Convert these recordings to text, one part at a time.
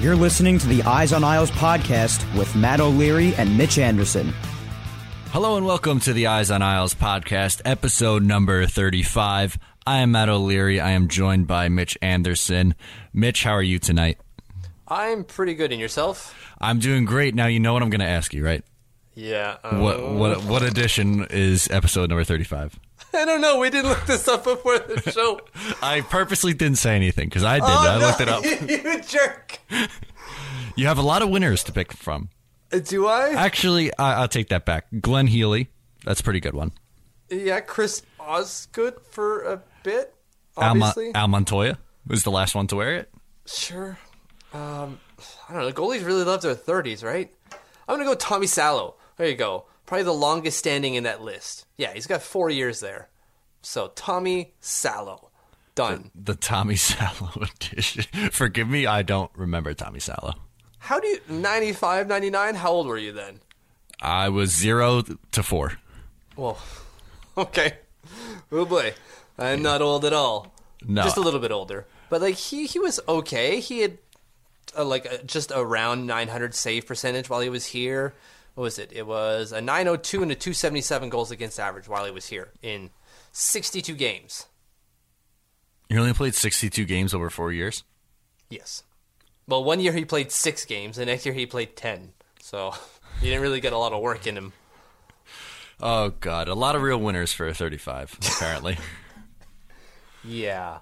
You're listening to the Eyes on Isles podcast with Matt O'Leary and Mitch Anderson. Hello and welcome to the Eyes on Isles podcast, episode number 35. I am Matt O'Leary. I am joined by Mitch Anderson. Mitch, how are you tonight? I'm pretty good. in yourself? I'm doing great. Now you know what I'm going to ask you, right? Yeah. What uh, what what edition is episode number 35? I don't know. We didn't look this up before the show. I purposely didn't say anything because I did. Oh, I no, looked it up. you jerk. You have a lot of winners to pick from. Uh, Do I? Actually, I, I'll take that back. Glenn Healy, that's a pretty good one. yeah, Chris Osgood for a bit. Al, Mon- Obviously. Al Montoya was the last one to wear it. sure. Um, I don't know. The goalies really love their 30s, right? I'm gonna go Tommy Salo. There you go. Probably the longest standing in that list. Yeah, he's got four years there. So Tommy Salo, done. The Tommy Salo edition. Forgive me, I don't remember Tommy Salo. How do you 95, 99? How old were you then? I was zero to four. Well, okay. Oh boy, I'm not old at all. No. just a little bit older. But like he he was okay. He had uh, like uh, just around 900 save percentage while he was here. What was it? It was a 902 and a 277 goals against average while he was here in 62 games. You only played 62 games over four years? Yes. Well, one year he played six games, the next year he played 10. So he didn't really get a lot of work in him. Oh, God. A lot of real winners for a 35, apparently. Yeah.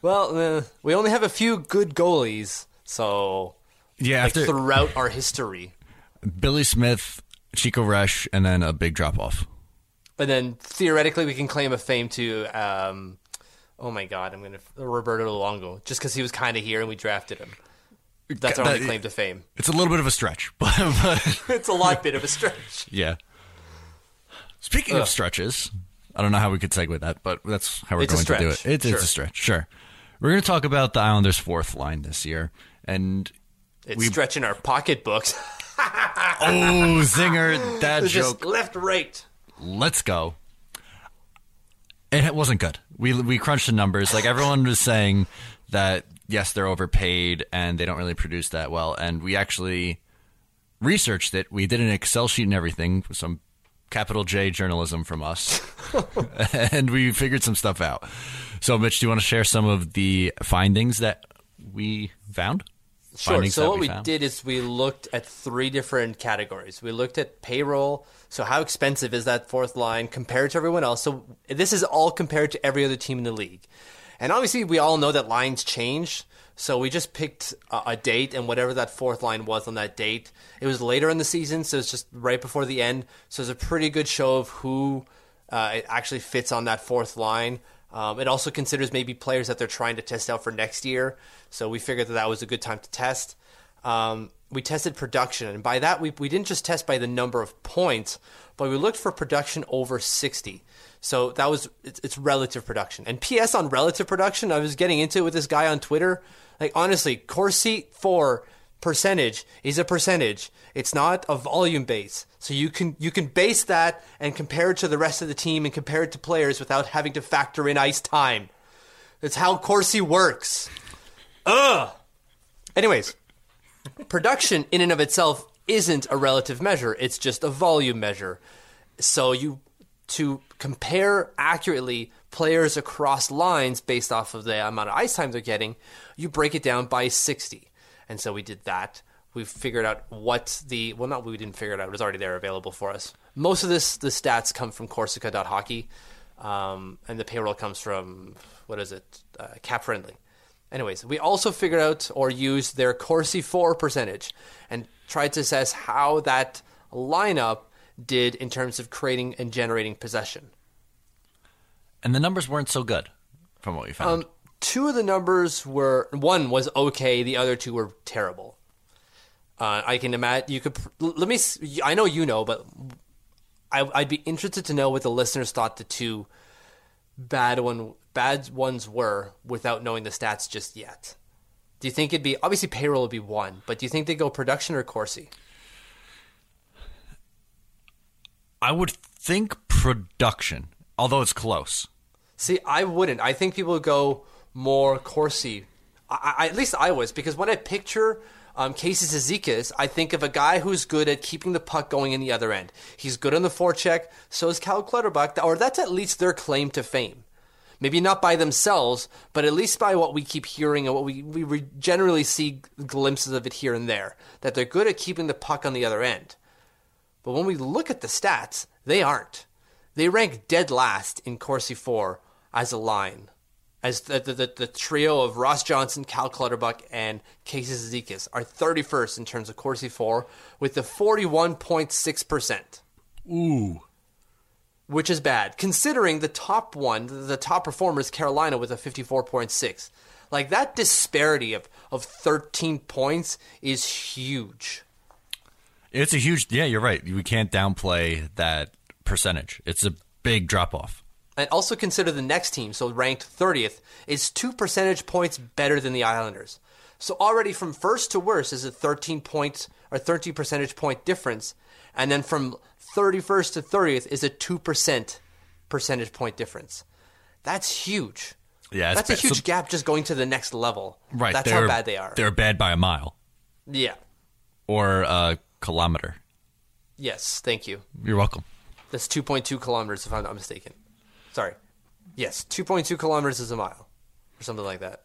Well, uh, we only have a few good goalies, so yeah, like after throughout our history. Billy Smith, Chico Resch, and then a big drop off. And then theoretically, we can claim a fame to, um, oh my God, I'm going to Roberto Luongo just because he was kind of here and we drafted him. That's our That- only claim to fame. It's a little bit of a stretch, but, but It's a lot bit of a stretch. yeah. Speaking of stretches, I don't know how we could segue that, but that's how we're It's going to do it. It's, it's a stretch, sure. We're going to talk about the Islanders' fourth line this year, and It's stretching our pocketbooks. oh, zinger, that joke. just left, right. let's go. It wasn't good. We we crunched the numbers. Like everyone was saying that yes, they're overpaid and they don't really produce that well. And we actually researched it. We did an Excel sheet and everything, some capital J journalism from us, and we figured some stuff out. So, Mitch, do you want to share some of the findings that we found? Sure. So what we found? did is we looked at three different categories. We looked at payroll. So how expensive is that fourth line compared to everyone else? So this is all compared to every other team in the league. And obviously, we all know that lines change. So we just picked a, a date, and whatever that fourth line was on that date, it was later in the season, so it's just right before the end. So it's a pretty good show of who uh, it actually fits on that fourth line. Um, it also considers maybe players that they're trying to test out for next year. So we figured that that was a good time to test. Um, we tested production, and by that we we didn't just test by the number of points, but we looked for production over sixty. So that was it's, it's relative production. And PS on relative production, I was getting into it with this guy on Twitter. Like honestly, Corsi for percentage is a percentage. It's not a volume base. So you can you can base that and compare it to the rest of the team and compare it to players without having to factor in ice time. That's how Corsi works. Ugh. Anyways, production in and of itself isn't a relative measure. It's just a volume measure. So you to compare accurately players across lines based off of the amount of ice time they're getting, you break it down by 60. And so we did that. We figured out what the well, not we didn't figure it out; it was already there, available for us. Most of this, the stats come from Corsica.hockey, um, and the payroll comes from what is it, uh, Cap Friendly. Anyways, we also figured out or used their Corsi for percentage and tried to assess how that lineup did in terms of creating and generating possession. And the numbers weren't so good from what we found. Um, two of the numbers were one was okay, the other two were terrible. Uh, I can imagine you could. Let me. I know you know, but I, I'd be interested to know what the listeners thought the two bad one bad ones were without knowing the stats just yet. Do you think it'd be obviously payroll would be one, but do you think they go production or Corsi? I would think production, although it's close. See, I wouldn't. I think people would go more Corsi. I, I, at least I was because when I picture um, Casey Cizikas, I think of a guy who's good at keeping the puck going in the other end. He's good on the forecheck. So is Cal Clutterbuck, or that's at least their claim to fame. Maybe not by themselves, but at least by what we keep hearing and what we, we generally see glimpses of it here and there. That they're good at keeping the puck on the other end. But when we look at the stats, they aren't. They rank dead last in Corsi for as a line as the, the, the, the, trio of Ross Johnston, Cal Clutterbuck, and Casey Cizikas are 31st in terms of Corsi for with the 41.6%. Ooh. Which is bad, considering the top one, the top performer is Carolina with a 54.6. Like, that disparity of, of 13 points is huge. It's a huge, yeah, you're right. We can't downplay that percentage. It's a big drop off and also consider the next team, so ranked 30th, is two percentage points better than the Islanders. So already from first to worst is a 13 points or 13 percentage point difference, and then from 31st to 30th is a two percent percentage point difference. That's huge. Yeah, that's bad. a huge so, gap just going to the next level. Right, that's how bad they are. They're bad by a mile. Yeah, or a kilometer. Yes, thank you. You're welcome. That's 2.2 kilometers, if I'm not mistaken. Sorry. Yes, 2.2 kilometers is a mile, or something like that.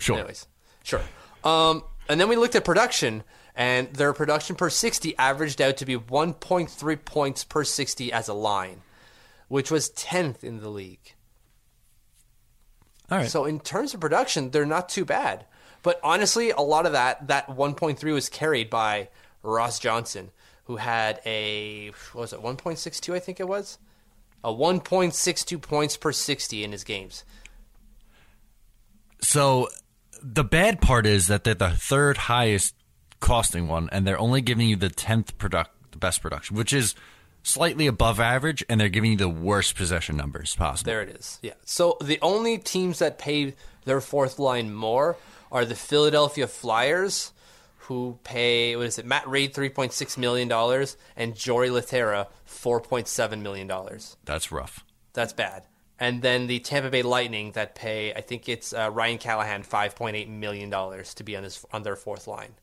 Sure. Anyways, sure. Um, and then we looked at production, and their production per 60 averaged out to be 1.3 points per 60 as a line, which was 10th in the league. All right. So in terms of production, they're not too bad. But honestly, a lot of that that 1.3 was carried by Ross Johnston, who had a what was it 1.62 I think it was a 1.62 points per 60 in his games. So the bad part is that they're the third highest costing one, and they're only giving you the tenth product, the best production, which is slightly above average, and they're giving you the worst possession numbers possible. There it is. Yeah. So the only teams that pay their fourth line more are the Philadelphia Flyers, who pay what is it? Matt Read three point six million dollars and Jori Lehtera four point seven million dollars. That's rough. That's bad. And then the Tampa Bay Lightning that pay I think it's uh, Ryan Callahan five point eight million dollars to be on his on their fourth line.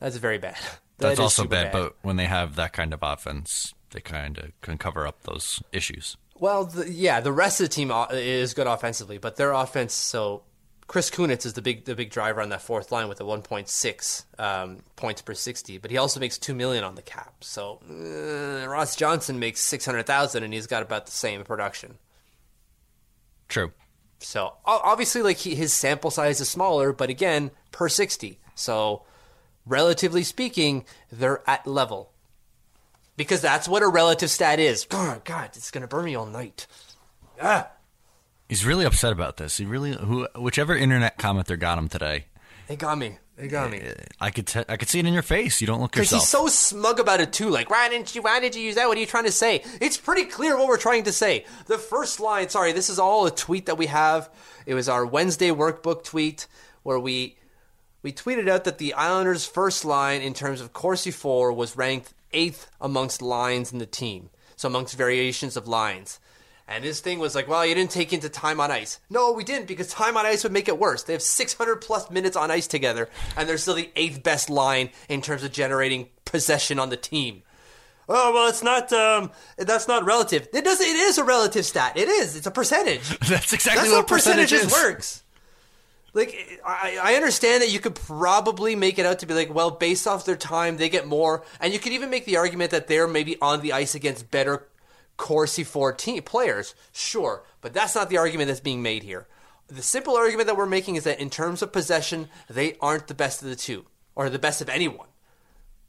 That's very bad. That That's also bad, bad, but when they have that kind of offense, they kind of can cover up those issues. Well, the, yeah, the rest of the team uh, is good offensively, but their offense so Chris Kunitz is the big the big driver on that fourth line with the 1.6 um, points per 60, but he also makes two million on the cap. So uh, Ross Johnston makes 600,000, and he's got about the same production. True. So obviously, like he, his sample size is smaller, but again, per 60. So relatively speaking, they're at level because that's what a relative stat is. God, God, it's gonna burn me all night. Ah. He's really upset about this. He really, who, whichever internet commenter got him today. They got me. They got me. Eh, I could, te- I could see it in your face. You don't look yourself. Because he's so smug about it too. Like, why didn't you? Why did you use that? What are you trying to say? It's pretty clear what we're trying to say. The first line. Sorry, this is all a tweet that we have. It was our Wednesday workbook tweet where we we tweeted out that the Islanders' first line in terms of Corsi for was ranked eighth amongst lines in the team. So amongst variations of lines. And his thing was like, well, you didn't take into time on ice. No, we didn't because time on ice would make it worse. They have 600 plus minutes on ice together, and they're still the eighth best line in terms of generating possession on the team. Oh well, it's not. Um, that's not relative. It does. It is a relative stat. It is. It's a percentage. That's exactly That's what percentage percentages is. works. Like I, I understand that you could probably make it out to be like, well, based off their time, they get more, and you could even make the argument that they're maybe on the ice against better Corsi 14 players. Sure, but that's not the argument that's being made here. The simple argument that we're making is that in terms of possession, they aren't the best of the two, or the best of anyone.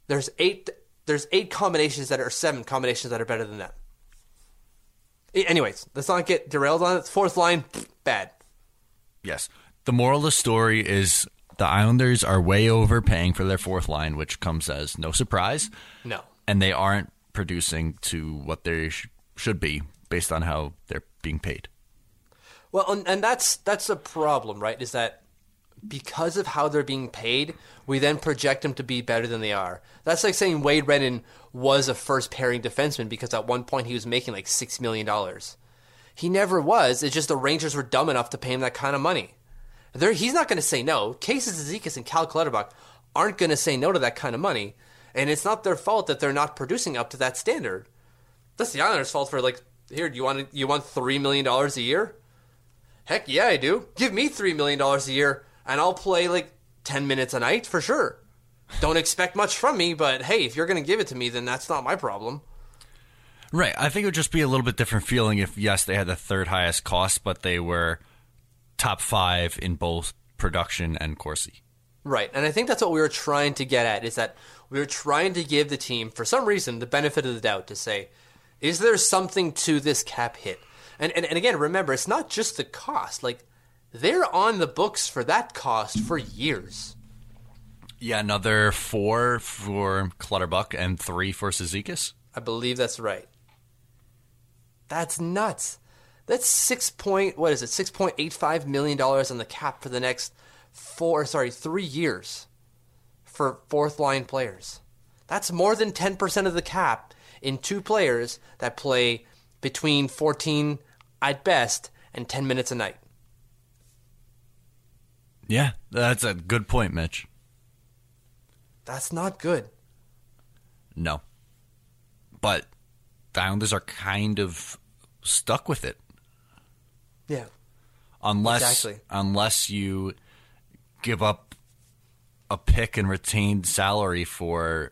There's eight. There's eight combinations that are seven combinations that are better than them. Anyways, let's not get derailed on it. Fourth line, bad. Yes. The moral of the story is the Islanders are way overpaying for their fourth line, which comes as no surprise, No. and they aren't producing to what they should be based on how they're being paid. Well, and, and that's that's a problem, right? Is that because of how they're being paid, we then project them to be better than they are. That's like saying Wade Redden was a first pairing defenseman because at one point he was making like six million dollars. He never was. It's just the Rangers were dumb enough to pay him that kind of money. They're, he's not going to say no. Casey Cizikas and Cal Clutterbuck aren't going to say no to that kind of money, and it's not their fault that they're not producing up to that standard. That's the Islanders' fault for like, here, do you want you want three million dollars a year? Heck yeah, I do. Give me three million dollars a year, and I'll play like ten minutes a night for sure. Don't expect much from me, but hey, if you're going to give it to me, then that's not my problem. Right. I think it would just be a little bit different feeling if, yes, they had the third highest cost, but they were top five in both production and Corsi. Right, and I think that's what we were trying to get at is that we were trying to give the team, for some reason, the benefit of the doubt to say, is there something to this cap hit? And, and and again, remember, it's not just the cost. Like they're on the books for that cost for years. Yeah, another four for Clutterbuck and three for Cizikas. I believe that's right. That's nuts. That's six point what is it? Six point eight five million dollars on the cap for the next four sorry, three years for fourth line players. That's more than ten percent of the cap in two players that play between fourteen at best and ten minutes a night. Yeah, that's a good point, Mitch. That's not good. No. But the Islanders are kind of stuck with it. Yeah. Unless Exactly. unless you give up a pick and retained salary for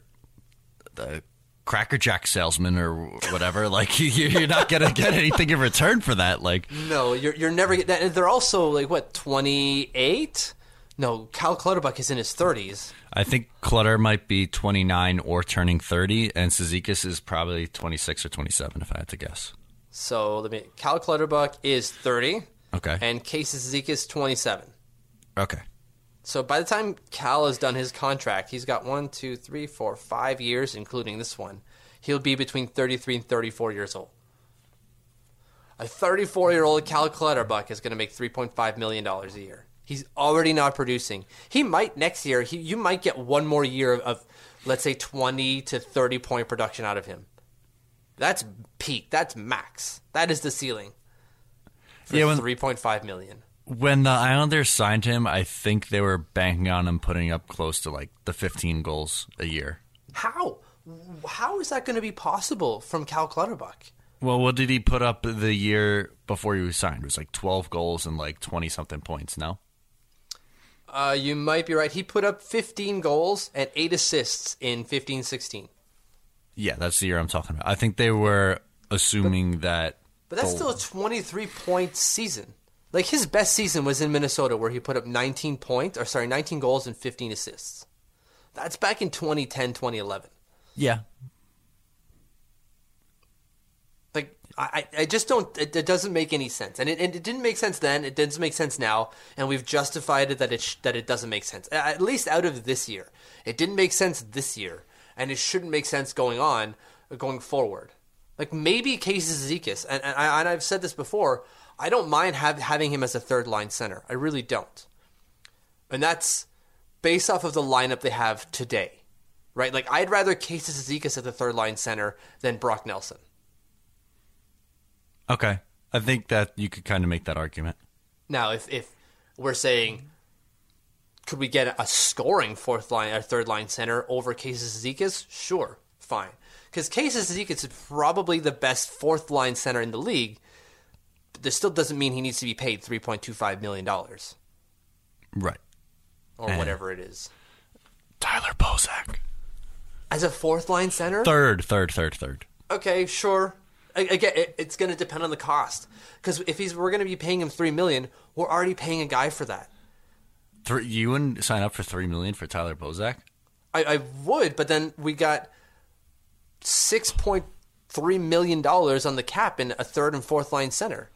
the Cracker Jack salesman or whatever, like you- you're not gonna get anything in return for that. Like, No, you're you're never. They're also like what twenty eight. No, Cal Clutterbuck is in his thirties. I think Clutter might be 29 or turning 30, and Cizikas is probably 26 or 27, if I had to guess. So let me. Cal Clutterbuck is thirty. Okay. And Casey Zeke is twenty seven. Okay. So by the time Cal has done his contract, he's got one, two, three, four, five years, including this one. He'll be between 33 and 34 years old. A 34 year old Cal Clutterbuck is going to make $3.5 million a year. He's already not producing. He might next year, he, you might get one more year of, of, let's say, 20 to 30 point production out of him. That's peak. That's max. That is the ceiling. For Yeah, when- 3.5 million. When the Islanders signed him, I think they were banking on him putting up close to like the 15 goals a year. How? How is that going to be possible from Cal Clutterbuck? Well, what did he put up the year before he was signed? It was like 12 goals and like 20 something points, no? Uh, you might be right. He put up 15 goals and 8 assists in 15 16. Yeah, that's the year I'm talking about. I think they were assuming that. But that's the- still a 23 point season. Like his best season was in Minnesota where he put up 19 points, or sorry, 19 goals and 15 assists. That's back in 2010, 2011. Yeah. Like I, I just don't. It, it doesn't make any sense, and it, and it didn't make sense then. It doesn't make sense now, and we've justified it that it sh- that it doesn't make sense. At least out of this year, it didn't make sense this year, and it shouldn't make sense going on, going forward. Like maybe Casey Cizikas, and, and, I, and I've said this before. I don't mind have, having him as a third line center. I really don't, and that's based off of the lineup they have today, right? Like I'd rather Casey Cizikas at the third line center than Brock Nelson. Okay. I think that you could kind of make that argument. Now, if if we're saying, could we get a scoring fourth line or third line center over Casey Cizikas? Sure, fine. Because Casey Zeke is probably the best fourth line center in the league. But this still doesn't mean he needs to be paid three point two five million dollars Right. or Eh. whatever it is Tyler Bozak. as a fourth line center. Third, third, third, third. Okay, sure. Again, it's going to depend on the cost. Because if he's we're going to be paying him three million, we're already paying a guy for that. Three, you wouldn't sign up for three million for Tyler Bozak? I, I would, but then we got six point three million dollars on the cap in a third and fourth line center.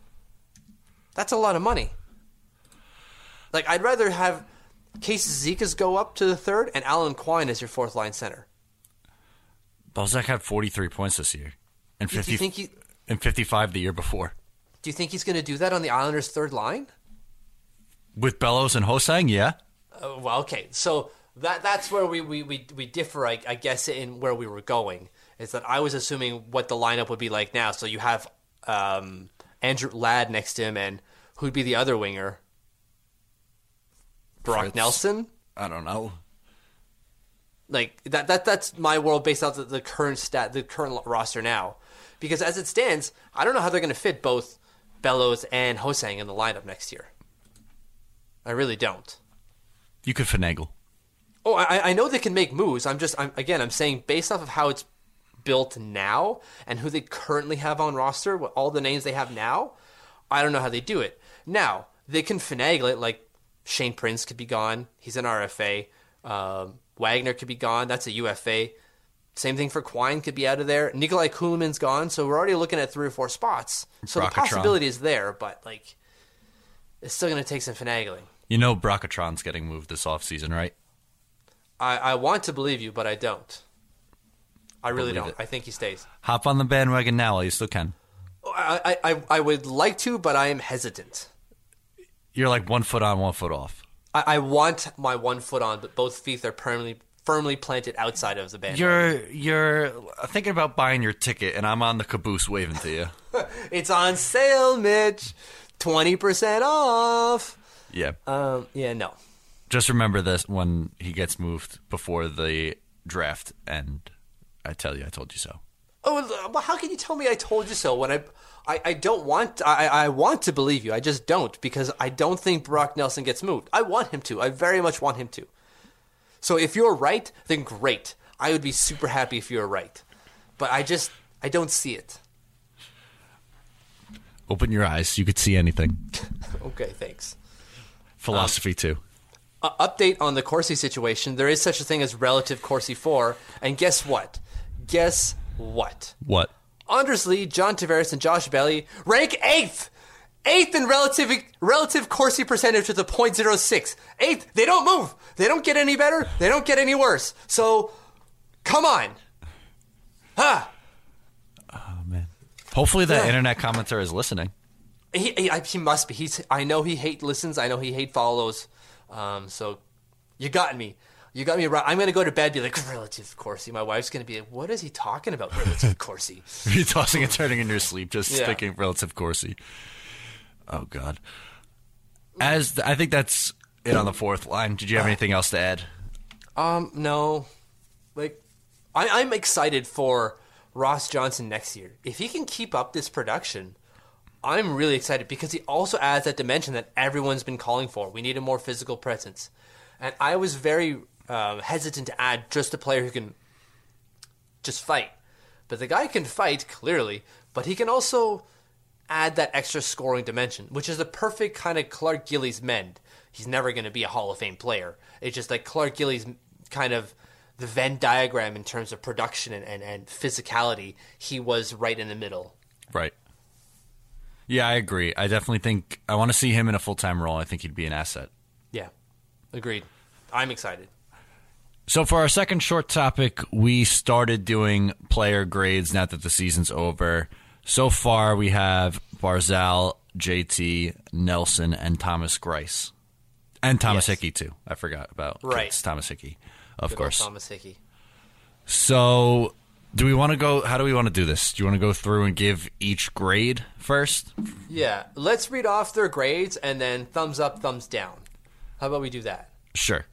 That's a lot of money. Like I'd rather have Casey Cizikas go up to the third and Alan Quine as your fourth line center. Bozak had forty three points this year, and Do you fifty think he? and fifty five the year before. Do you think he's going to do that on the Islanders' third line? With Bellows and Ho-Sang, yeah. Uh, well, okay, so that that's where we we, we, we differ, I, I guess, in where we were going. Is that I was assuming what the lineup would be like now. So you have um, Andrew Ladd next to him, and who'd be the other winger? Brock Fritz. Nelson. I don't know. Like that that that's my world based off the, the current stat, the current roster now. Because as it stands, I don't know how they're going to fit both Bellows and Ho-Sang in the lineup next year. I really don't. You could finagle. Oh, I, I know they can make moves. I'm just, I'm, again, I'm saying based off of how it's built now and who they currently have on roster, all the names they have now, I don't know how they do it. Now they can finagle it. Like Shane Prince could be gone; he's an RFA. Um, Wagner could be gone; that's a UFA. Same thing for Quine could be out of there. Nikolai Kulemin's gone, so we're already looking at three or four spots. So the possibility is there, but like, it's still going to take some finagling. You know Brocatron's getting moved this offseason, right? I, I want to believe you, but I don't. I really Believe don't. it. I think he stays. Hop on the bandwagon now while you still can. I, I, I, I would like to, but I am hesitant. You're like one foot on, one foot off. I, I want my one foot on, but both feet are permanently firmly planted outside of the band. You're you're thinking about buying your ticket, and I'm on the caboose waving to you. It's on sale, Mitch. Twenty percent off. Yeah. Um, yeah, no. Just remember this when he gets moved before the draft, and I tell you, I told you so. Oh, well, how can you tell me I told you so when I, I, I don't want, I, I want to believe you. I just don't because I don't think Brock Nelson gets moved. I want him to. I very much want him to. So if you're right, then great. I would be super happy if you're right. But I just, I don't see it. Open your eyes; you could see anything. Okay, thanks. Philosophy too. Uh, update on the Corsi situation. There is such a thing as relative Corsi for. And guess what? Guess what? What? Anders Lee, John Tavares, and Josh Bailey rank eighth. Eighth in relative relative Corsi percentage with a .06. Eighth. They don't move. They don't get any better. They don't get any worse. So, come on. Ah, Oh man. Hopefully, that Yeah. internet commenter is listening. he, he, he must be. He's. I know he hate listens. I know he hate follows. Um, so, you got me. You got me right. I'm gonna go to bed. Be like relative Corsi. My wife's gonna be like, "What is he talking about? Relative Corsi." You're tossing and turning in your sleep, just Yeah. thinking relative Corsi. Oh God. As th- I think that's it on the fourth line. Did you have anything else to add? Um, no. Like, I, I'm excited for Ross Johnston next year. If he can keep up this production, I'm really excited because he also adds that dimension that everyone's been calling for. We need a more physical presence. And I was very um, hesitant to add just a player who can just fight. But the guy can fight, clearly, but he can also add that extra scoring dimension, which is the perfect kind of Clark Gillies mend. He's never going to be a Hall of Fame player. It's just like Clark Gillies kind of the Venn diagram in terms of production and, and, and physicality. He was right in the middle. Right. Yeah, I agree. I definitely think I want to see him in a full time role. I think he'd be an asset. Yeah, agreed. I'm excited. So for our second short topic, we started doing player grades now that the season's over. So far, we have Barzal, JT, Nelson, and Thomas Greiss, and Thomas Yes. Hickey too. I forgot about Right. it's Thomas Hickey, of Good course. Thomas Hickey. So, do we want to go? How do we want to do this? Do you want to go through and give each grade first? Yeah, let's read off their grades and then thumbs up, thumbs down. How about we do that? Sure.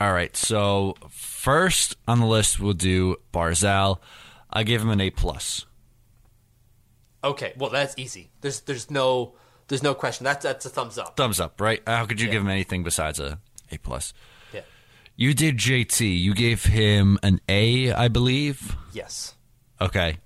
All right. So first on the list, we'll do Barzal. I give him an A plus. Okay, well that's easy. There's there's no there's no question. That's that's a thumbs up. Thumbs up, right? How could you Yeah. give him anything besides a A plus? Yeah. You did JT. You gave him an A, I believe. Yes. Okay.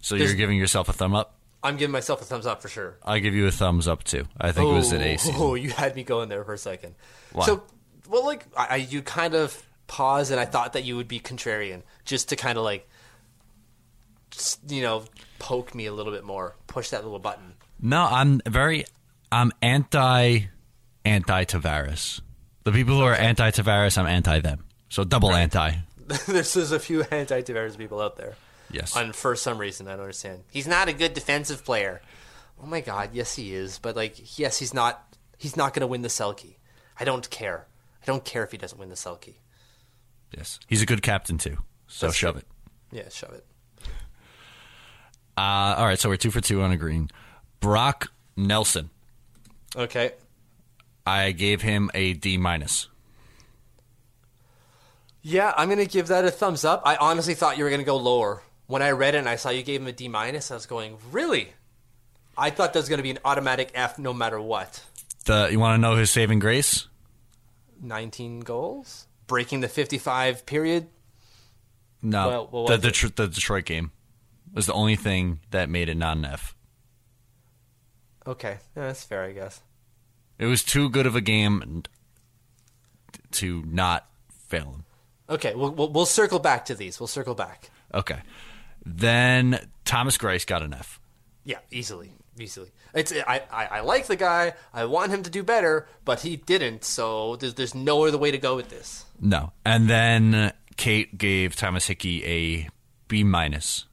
So There's- you're giving yourself a thumb up. I'm giving myself a thumbs up for sure. I give you a thumbs up too. I think it was an A oh, season. Oh, you had me going there for a second. Why? So, well, like I, I, you kind of paused, and I thought that you would be contrarian, just to kind of like, just, you know, poke me a little bit more, push that little button. No, I'm very. I'm anti anti Tavares. The people who are anti Tavares, I'm anti them. So double anti. There's a few anti-Tavares people out there. Yes. And for some reason, I don't understand. He's not a good defensive player. Oh my god, yes he is. But like, yes, he's not. He's not going to win the Selke. I don't care. I don't care if he doesn't win the Selke. yes. He's a good captain too. So That's shove true. it. Yeah, shove it. Uh, all right. So we're two for two on a green. Brock Nelson. Okay. I gave him a D minus. Yeah, I'm gonna give that a thumbs up. I honestly thought you were gonna go lower. When I read it and I saw you gave him a D minus, I was going, really? I thought that was gonna be an automatic F no matter what. The you want to know his saving grace? 19 goals, breaking the 55 period. No, Well, what the the, the Detroit game was the only thing that made it not an F. Okay, yeah, that's fair, I guess. It was too good of a game to not fail him. Okay, we'll, we'll we'll circle back to these. We'll circle back. Okay, then Thomas Greiss got an F. Yeah, easily, easily. It's I, I, I like the guy. I want him to do better, but he didn't. So there's there's no other way to go with this. No, and then Kate gave Thomas Hickey a B minus.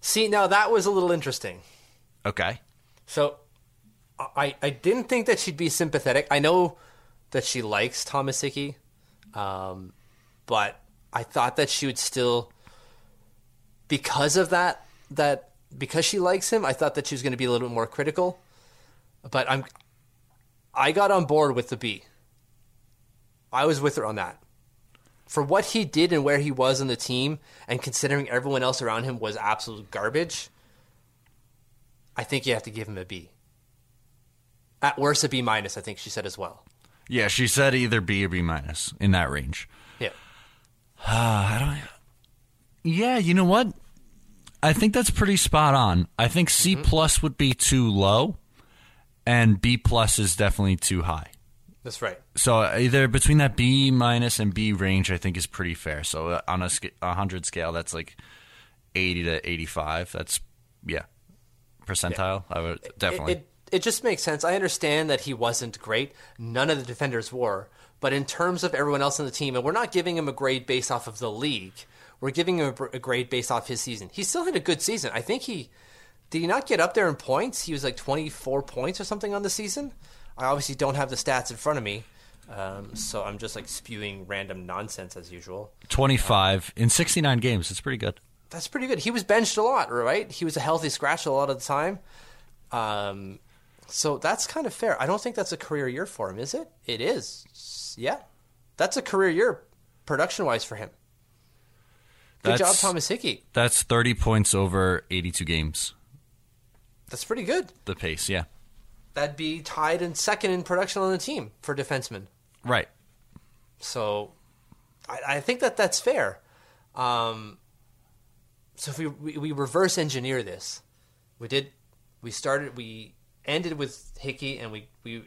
See, now that was a little interesting. Okay, So I I didn't think that she'd be sympathetic. I know that she likes Thomas Hickey, um, but I thought that she would still because of that that because she likes him, I thought that she was going to be a little bit more critical. But I'm I got on board with the B. I was with her on that. For what he did and where he was in the team, and considering everyone else around him was absolute garbage, I think you have to give him a B. At worst, a B minus. I think she said as well. yeah, she said either B or B minus in that range. Yeah. I don't. Yeah, you know what? I think that's pretty spot on. I think C plus would be too low, and B plus is definitely too high. That's right. So either between that B minus and B range, I think is pretty fair. So uh, on a, a hundred scale, that's like eighty to eighty-five. That's yeah, percentile. I would definitely. It, it, it just makes sense. I understand that he wasn't great. None of the defenders were. But in terms of everyone else on the team, and we're not giving him a grade based off of the league, we're giving him a, a grade based off his season. He still had a good season. I think he did he not get up there in points? He was like 24 points or something on the season. I obviously don't have the stats in front of me, um, so I'm just like spewing random nonsense as usual. 25 in 69 games. It's pretty good. That's pretty good. He was benched a lot, right? He was a healthy scratch a lot of the time. Um, so that's kind of fair. I don't think that's a career year for him, is it? It is. Yeah. That's a career year production wise for him. Good job, That's- Thomas Hickey. That's 30 points over 82 games. That's pretty good. The pace, yeah. That'd be tied in second in production on the team for defensemen. Right. So I, I think that that's fair. Um, so if we, we we reverse engineer this, we did we started we ended with Hickey and we we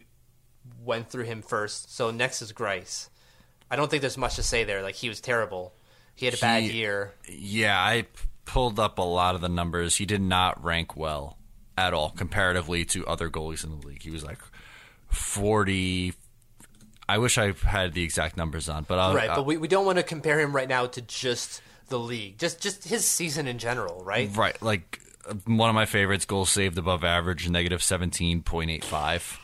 went through him first. So next is Greiss. I don't think there's much to say there. Like he was terrible. He had a bad He- year. Yeah, I pulled up a lot of the numbers. He did not rank well at all comparatively to other goalies in the league. He was like 40. I wish I had the exact numbers on, but I'll, Right, I'll- but we, we don't want to compare him right now to just the league. Just just his season in general, right? right, like uh, one of my favorites, goals saved above average, negative 17.85.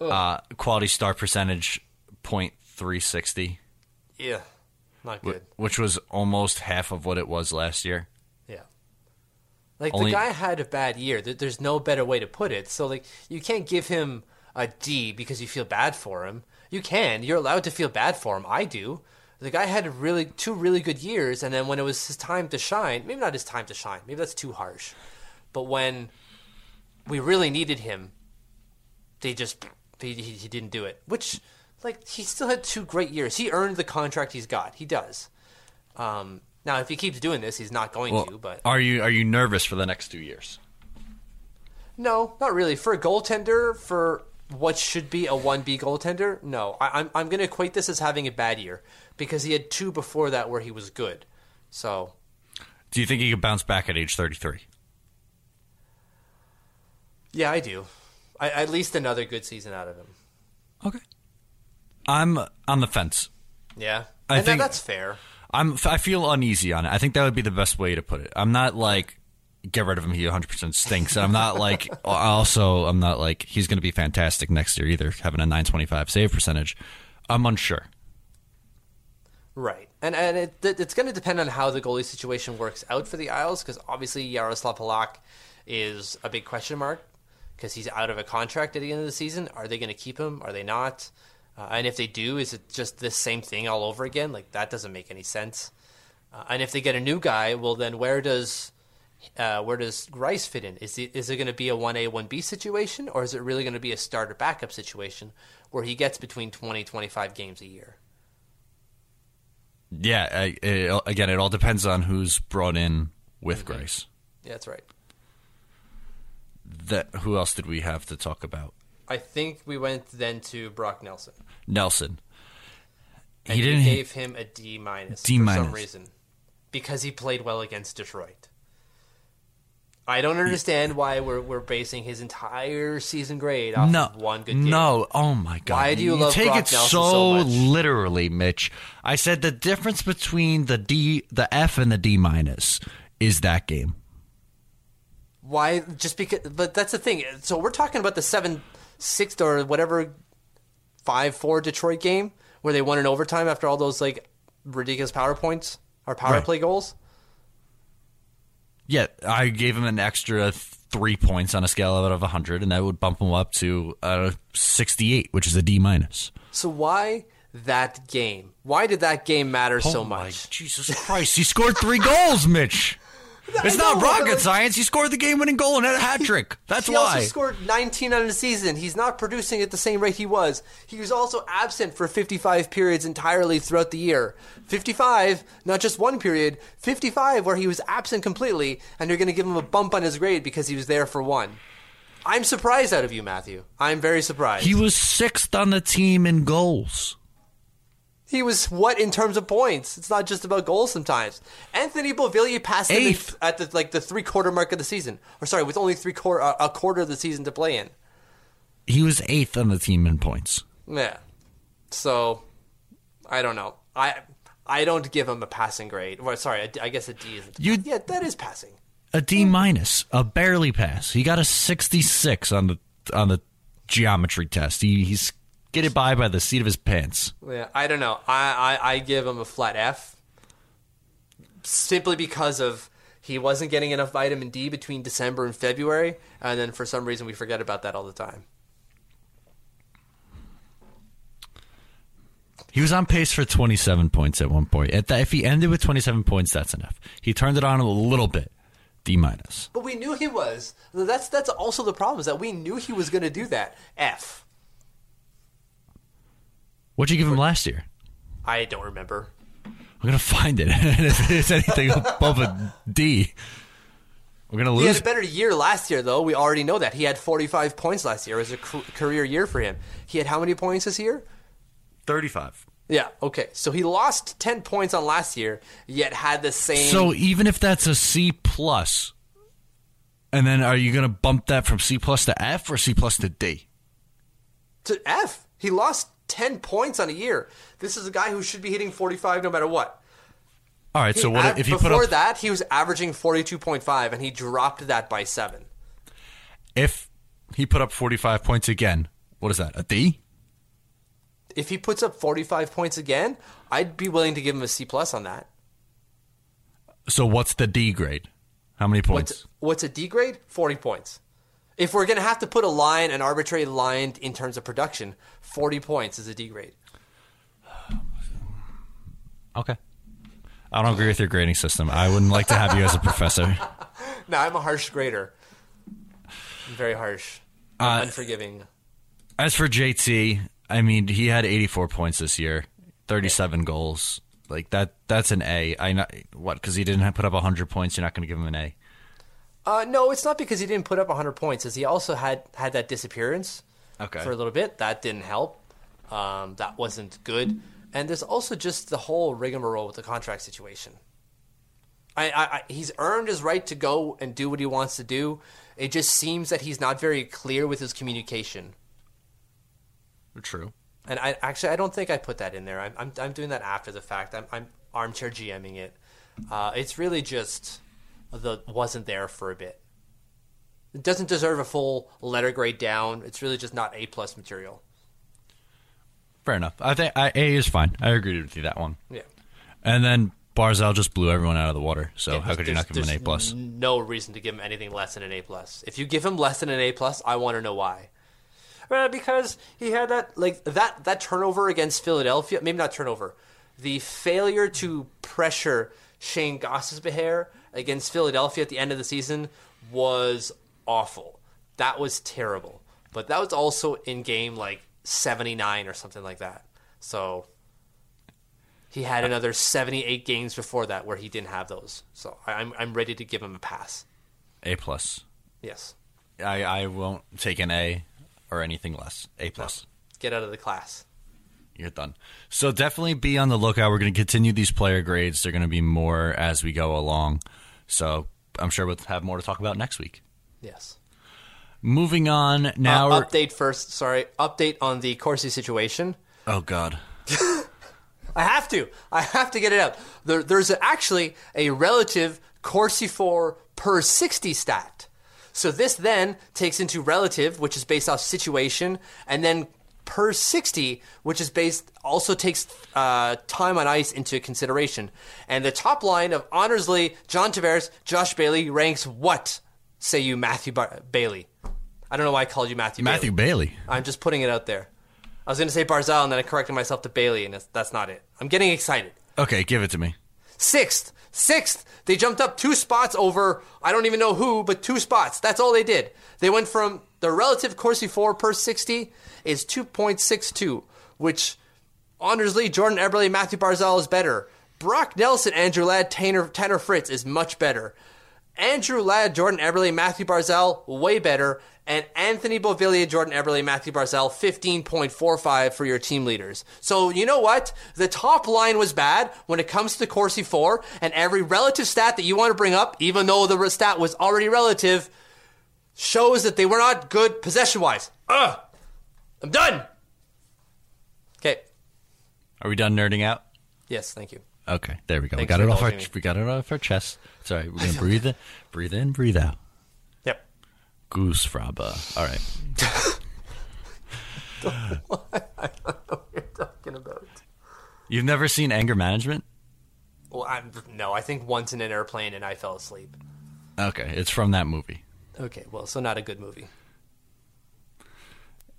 Uh, quality start percentage, point three sixty. Yeah. Not wh- which was almost half of what it was last year. Yeah. Like Only- the guy had a bad year. There's no better way to put it. So like you can't give him a D because you feel bad for him. You can. You're allowed to feel bad for him. I do. The guy had really two really good years, and then when it was his time to shine, maybe not his time to shine. Maybe that's too harsh. But when we really needed him, they just he, he didn't do it. Which, like, he still had two great years. He earned the contract he's got. He does. Um, now, if he keeps doing this, he's not going Well, to. But are you are you nervous for the next two years? No, not really. For a goaltender, for what should be a 1B goaltender, no. I, I'm, I'm going to equate this as having a bad year because he had two before that where he was good. So, Do you think he could bounce back at age 33? yeah, I do. I, at least another good season out of him. Okay. I'm on the fence. Yeah. I and think- that's fair. I'm I feel uneasy on it. I think that would be the best way to put it. I'm not like get rid of him. He 100% stinks. And I'm not like also I'm not like he's going to be fantastic next year either, having a 925 save percentage. I'm unsure. Right. And and it, it- it's going to depend on how the goalie situation works out for the Isles because obviously Yaroslav Halak is a big question mark because he's out of a contract at the end of the season. Are they going to keep him? Are they not? Uh, and if they do, is it just the same thing all over again? Like that doesn't make any sense. Uh, and if they get a new guy, well then where does uh, where does Greiss fit in? Is it, is it going to be a 1A, 1B situation, or is it really going to be a starter backup situation where he gets between 20, 25 games a year? Yeah, I, it, again, it all depends on who's brought in with Greiss. Yeah, that's right. That who else did we have to talk about? I think we went then to Brock Nelson. Nelson. And He didn't gave him a D minus D for minus. some reason because he played well against Detroit. I don't understand why we're we're basing his entire season grade off No, of one good game. no. Oh my god! Why do you love take Brock it Nelson so, so literally, Mitch? I said the difference between the D, the F, and the D minus is that game. Why? Just because? But that's the thing. So we're talking about the seven six or whatever five four Detroit game where they won in overtime after all those like ridiculous power points or power Right. play goals. Yeah, I gave him an extra three points on a scale out of hundred, and that would bump him up to uh, sixty-eight, which is a D minus. So why that game? Why did that game matter so Oh my much? Jesus Christ! He scored three goals, Mitch. It's know, not rocket like- science. He scored the game-winning goal and had a hat trick. That's He why. He also scored 19 on the season. He's not producing at the same rate he was. He was also absent for 55 periods entirely throughout the year. 55, not just one period, 55 where he was absent completely, and you're going to give him a bump on his grade because he was there for one. I'm surprised out of you, Matthew. I'm very surprised. he was sixth on the team in goals. He was what in terms of points? It's not just about goals sometimes. Anthony Beauvillier passed Eighth. at the like the three quarter mark of the season, or sorry, with only three quarter uh, a quarter of the season to play in. He was eighth on the team in points. Yeah. So, I don't know. I I don't give him a passing grade. Well, sorry, I guess a D is. You- yeah, that is passing. A D hmm. minus, a barely pass. He got a sixty-six on the on the geometry test. He he's get it by by the seat of his pants. Yeah, I don't know. I, I I give him a flat F. Simply because of he wasn't getting enough vitamin D between December and February, and then for some reason we forget about that all the time. He was on pace for twenty-seven points at one point. At that, if he ended with twenty-seven points, that's enough. He turned it on a little bit. D minus. But we knew he was. That's that's also the problem is that we knew he was going to do that. F. What'd you give him last year? I don't remember. I'm gonna find it. if it's anything above a D, we're gonna lose. He had lose. a better year last year, though. We already know that. He had 45 points last year. It was a career year for him. He had how many points this year? Thirty-five. Yeah, okay. So he lost 10 points on last year, yet had the same. So even if that's a C plus, and then are you gonna bump that from C plus to F or C plus to D? to F. He lost 10 points on a year. This is a guy who should be hitting 45 no matter what. All right. He so what av- if he before put up that, he was averaging 42.5, and he dropped that by seven. if he put up forty-five points again? What is that? A D? If he puts up 45 points again, I'd be willing to give him a C plus on that. So what's the D grade? How many points? What's what's a D grade? 40 points. If we're going to have to put a line, an arbitrary line in terms of production, 40 points is a D grade. Okay. I don't agree with your grading system. I wouldn't like to have you as a professor. No, I'm a harsh grader. I'm very harsh. Uh, I'm unforgiving. As for JT, I mean, he had 84 points this year, 37 goals. Like that that's an A. I not what cuz he didn't have put up 100 points, you're not going to give him an A. Uh, no, it's not because he didn't put up 100 points. As he also had had that disappearance Okay. for a little bit. That didn't help. Um, that wasn't good. And there's also just the whole rigmarole with the contract situation. I, I, I, he's earned his right to go and do what he wants to do. It just seems that he's not very clear with his communication. True. And I actually I don't think I put that in there. I'm I'm, I'm doing that after the fact. I'm, I'm armchair GMing it. Uh, it's really just the wasn't there for a bit. It doesn't deserve a full letter grade down. It's really just not A plus material. Fair enough. I think I, A is fine. I agree with you that one. Yeah. And then Barzal just blew everyone out of the water. So Yeah, how could you not give him an A plus? No reason to give him anything less than an A plus. If you give him less than an A plus, I want to know why. Well, because he had that like that that turnover against Philadelphia. Maybe not turnover. The failure to pressure Shayne Gostisbehere against Philadelphia at the end of the season was awful. That was terrible. But that was also in game like 79 or something like that. So he had another 78 games before that where he didn't have those. So I'm, I'm ready to give him a pass. A plus. Yes. I, I won't take an A or anything less. A plus. Get out of the class. You're done. So definitely be on the lookout. We're going to continue these player grades. They're going to be more as we go along. So I'm sure we'll have more to talk about next week. Yes. Moving on now. Uh, update first. Sorry. Update on the Corsi situation. oh God. I have to. I have to get it out. There, there's actually a relative Corsi for per 60 stat. So this then takes into relative, which is based off situation, and then per 60, which is based also takes uh, time on ice into consideration. And the top line of Anders Lee, John Tavares, Josh Bailey ranks what? Say you, Matthew Bar- Bailey. I don't know why I called you Matthew. Matthew Bailey. Bailey. I'm just putting it out there. I was going to say Barzal, and then I corrected myself to Bailey, and that's, that's not it. I'm getting excited. Okay, give it to me. Sixth, sixth. They jumped up two spots over I don't even know who, but two spots. That's all they did. They went from the relative Corsi for per 60 is 2.62, which Anders Lee, Jordan Eberle, Matthew Barzal is better. Brock Nelson, Andrew Ladd, Tanner, Tanner Fritz is much better. Andrew Ladd, Jordan Eberle, Matthew Barzal, way better. And Anthony Beauvillier, Jordan Eberle, Matthew Barzal, 15.45 for your team leaders. So, you know what? The top line was bad when it comes to Corsi for, and every relative stat that you want to bring up, even though the stat was already relative, shows that they were not good possession wise. Ugh! I'm done! Okay. Are we done nerding out? Yes, thank you. Okay, there we go. we got it off our me. we got it off our chest. Sorry, we're gonna breathe in, breathe in, breathe out. Yep. Goosfraba. All right. I don't know what you're talking about. You've never seen anger management? Well, I'm, no, I think once in an airplane and I fell asleep. Okay, it's from that movie. Okay, well, so not a good movie.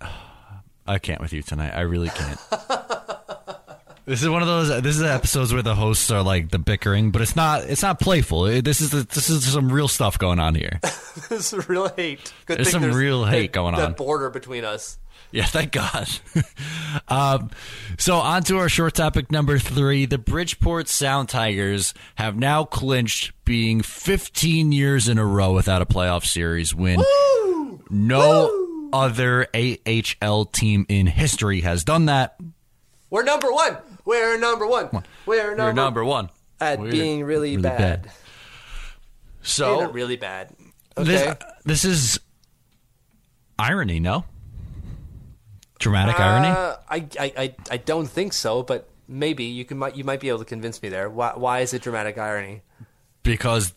I can't with you tonight. I really can't. this is one of those. This is the episodes where the hosts are like the bickering, but it's not. It's not playful. It- This is the, this is some real stuff going on here. this is real hate. Good There's some real hate that- going that on. border between us. Yeah, thank God. um, so on to our short topic number three. The Bridgeport Sound Tigers have now clinched being 15 years in a row without a playoff series win. No other AHL team in history has done that. We're number one. We're number one. We're number, We're number one. at We're being really, bad. So Being really bad. Okay. this, this is irony, no? Dramatic irony? Uh, I, I, I, I don't think so, but maybe you can might you might be able to convince me there. Why, why is it dramatic irony? Because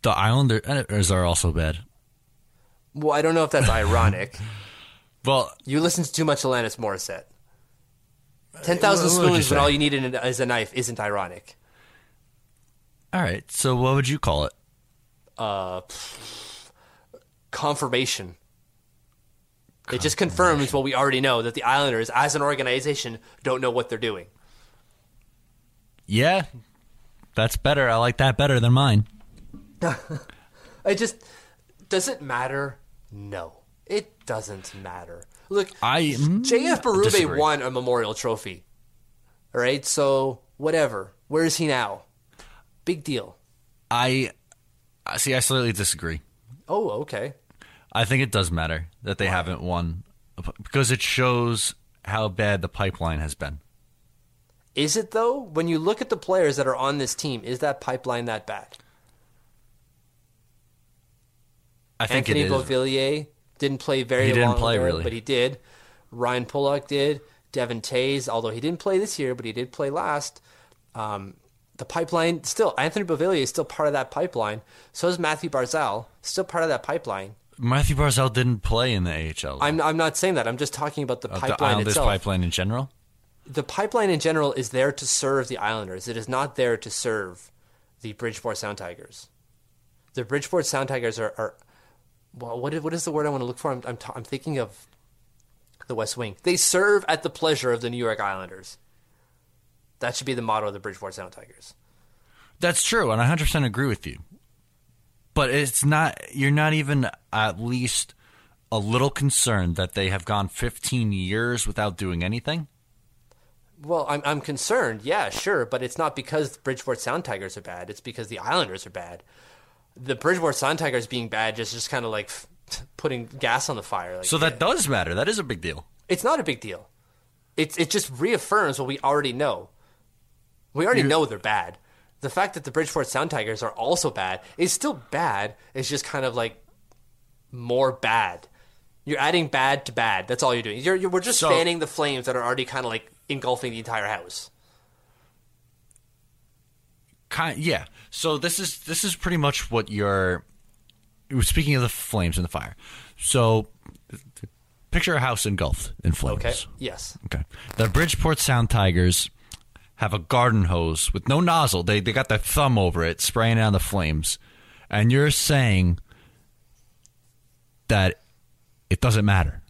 the Islanders are also bad. Well, I don't know if that's ironic. Well, You listen to too much Alanis Morissette. Ten thousand what would you spoons when all you need is a knife isn't ironic. all right. So what would you call it? Uh, confirmation. It just confirms what we already know that the Islanders, as an organization, don't know what they're doing. Yeah, that's better. I like that better than mine. It just does it matter? No, it doesn't matter. Look, I mm, JF disagree. won a memorial trophy. All right, so whatever. Where is he now? Big deal. I I- see. I slightly disagree. Oh, okay. I think it does matter that they haven't won because it shows how bad the pipeline has been. Is it though? When you look at the players that are on this team, is that pipeline that bad? I think Anthony it is. Beauvillier didn't play very He didn't long play, there, really. but he did. Ryan Pulock did. Devon Toews, although he didn't play this year, but he did play last. Um, the pipeline still Anthony Beauvillier is still part of that pipeline. So is Matthew Barzal, still part of that pipeline. Matthew Barzal didn't play in the AHL. I'm I'm not saying that. I'm just talking about the Uh, the pipeline Islanders itself. pipeline in general. The pipeline in general is there to serve the Islanders. It is not there to serve the Bridgeport Sound Tigers. The Bridgeport Sound Tigers are, are well, what is, what is the word I want to look for? I'm I'm, ta- I'm thinking of the West Wing. They serve at the pleasure of the New York Islanders. That should be the motto of the Bridgeport Sound Tigers. That's true, and I 100% agree with you. But it's not. You're not even at least a little concerned that they have gone 15 years without doing anything. Well, I'm I'm concerned. Yeah, sure, but it's not because Bridgeport Sound Tigers are bad. It's because the Islanders are bad. The Bridgeport Sound Tigers being bad just just kind of like putting gas on the fire. Like, So that does matter. That is a big deal. it's not a big deal. It's it just reaffirms what we already know. We already know they're bad. The fact that the Bridgeport Sound Tigers are also bad is still bad. It's just kind of like more bad. You're adding bad to bad. That's all you're doing. You're, you're we're just So- fanning the flames that are already kind of like engulfing the entire house. Kind, yeah. So this is this is pretty much what you're. Speaking of the flames and the fire, so picture a house engulfed in flames. Okay. Yes. Okay. The Bridgeport Sound Tigers have a garden hose with no nozzle. They they got their thumb over it, spraying down the flames, and you're saying that it doesn't matter.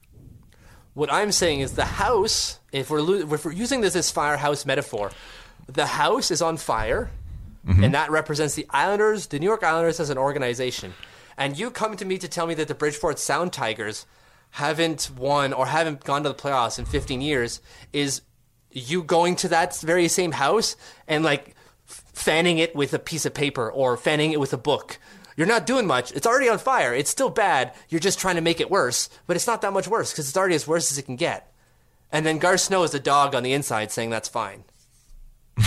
What I'm saying is the house. If we're lo- if we're using this as firehouse metaphor, the house is on fire, mm-hmm. and that represents the Islanders, the New York Islanders as an organization. And you come to me to tell me that the Bridgeport Sound Tigers haven't won or haven't gone to the playoffs in 15 years is you going to that very same house and like fanning it with a piece of paper or fanning it with a book. You're not doing much. It's already on fire. It's still bad. You're just trying to make it worse, but it's not that much worse because it's already as worse as it can get. And then Garth Snow is a dog on the inside saying that's fine.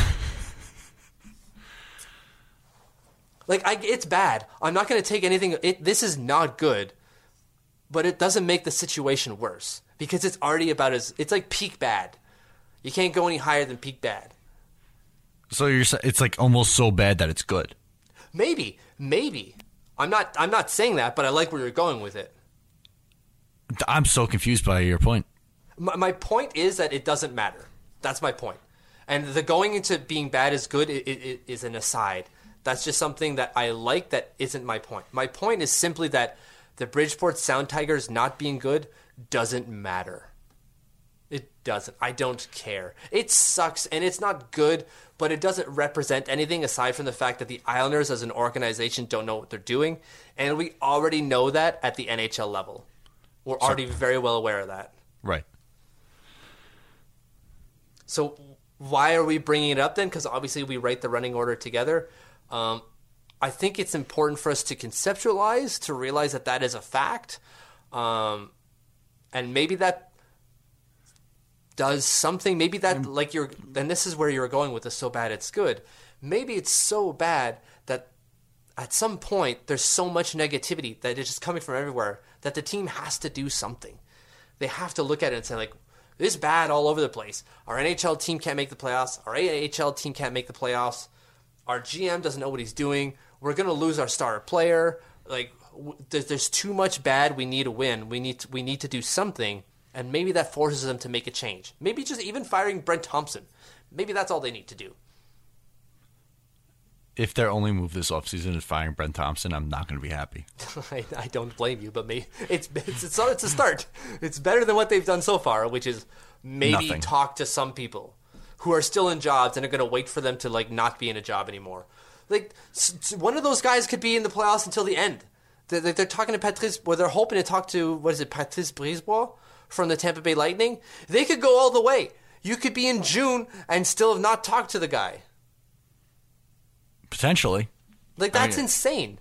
like I, it's bad. I'm not going to take anything. It, this is not good, but it doesn't make the situation worse because it's already about as it's like peak bad. You can't go any higher than peak bad. So you're it's like almost so bad that it's good. Maybe, maybe. I'm not. I'm not saying that, but I like where you're going with it. I'm so confused by your point. My, my point is that it doesn't matter. That's my point. And the going into being bad is good i- i- i- is an aside. That's just something that I like. That isn't my point. My point is simply that the Bridgeport Sound Tigers not being good doesn't matter. It doesn't. I don't care. It sucks and it's not good, but it doesn't represent anything aside from the fact that the Islanders as an organization don't know what they're doing. And we already know that at the NHL level. We're already very well aware of that. Right. So why are we bringing it up then? Because obviously we write the running order together. Um, I think it's important for us to conceptualize to realize that that is a fact, um, and maybe that does something. Maybe that like you're, and this is where you're going with the so bad it's good. Maybe it's so bad that at some point there's so much negativity that it's just coming from everywhere that the team has to do something. They have to look at it and say like, this is bad all over the place. Our NHL team can't make the playoffs. Our AHL team can't make the playoffs. Our GM doesn't know what he's doing. We're gonna lose our star player. Like, w- there's, there's too much bad. We need to win. We need to, we need to do something. And maybe that forces them to make a change. Maybe just even firing Brent Thompson. Maybe that's all they need to do. if their only move this offseason is firing Brent Thompson, I'm not going to be happy. I, I don't blame you, but me, it's it's it's, it's a start. It's better than what they've done so far, which is maybe Nothing. talk to some people who are still in jobs and are going to wait for them to like not be in a job anymore. Like one of those guys could be in the playoffs until the end. They're, they're talking to Patrice, or they're hoping to talk to what is it, Patrice Brisebois from the Tampa Bay Lightning. They could go all the way. You could be in June and still have not talked to the guy. Potentially. Like I that's mean- insane.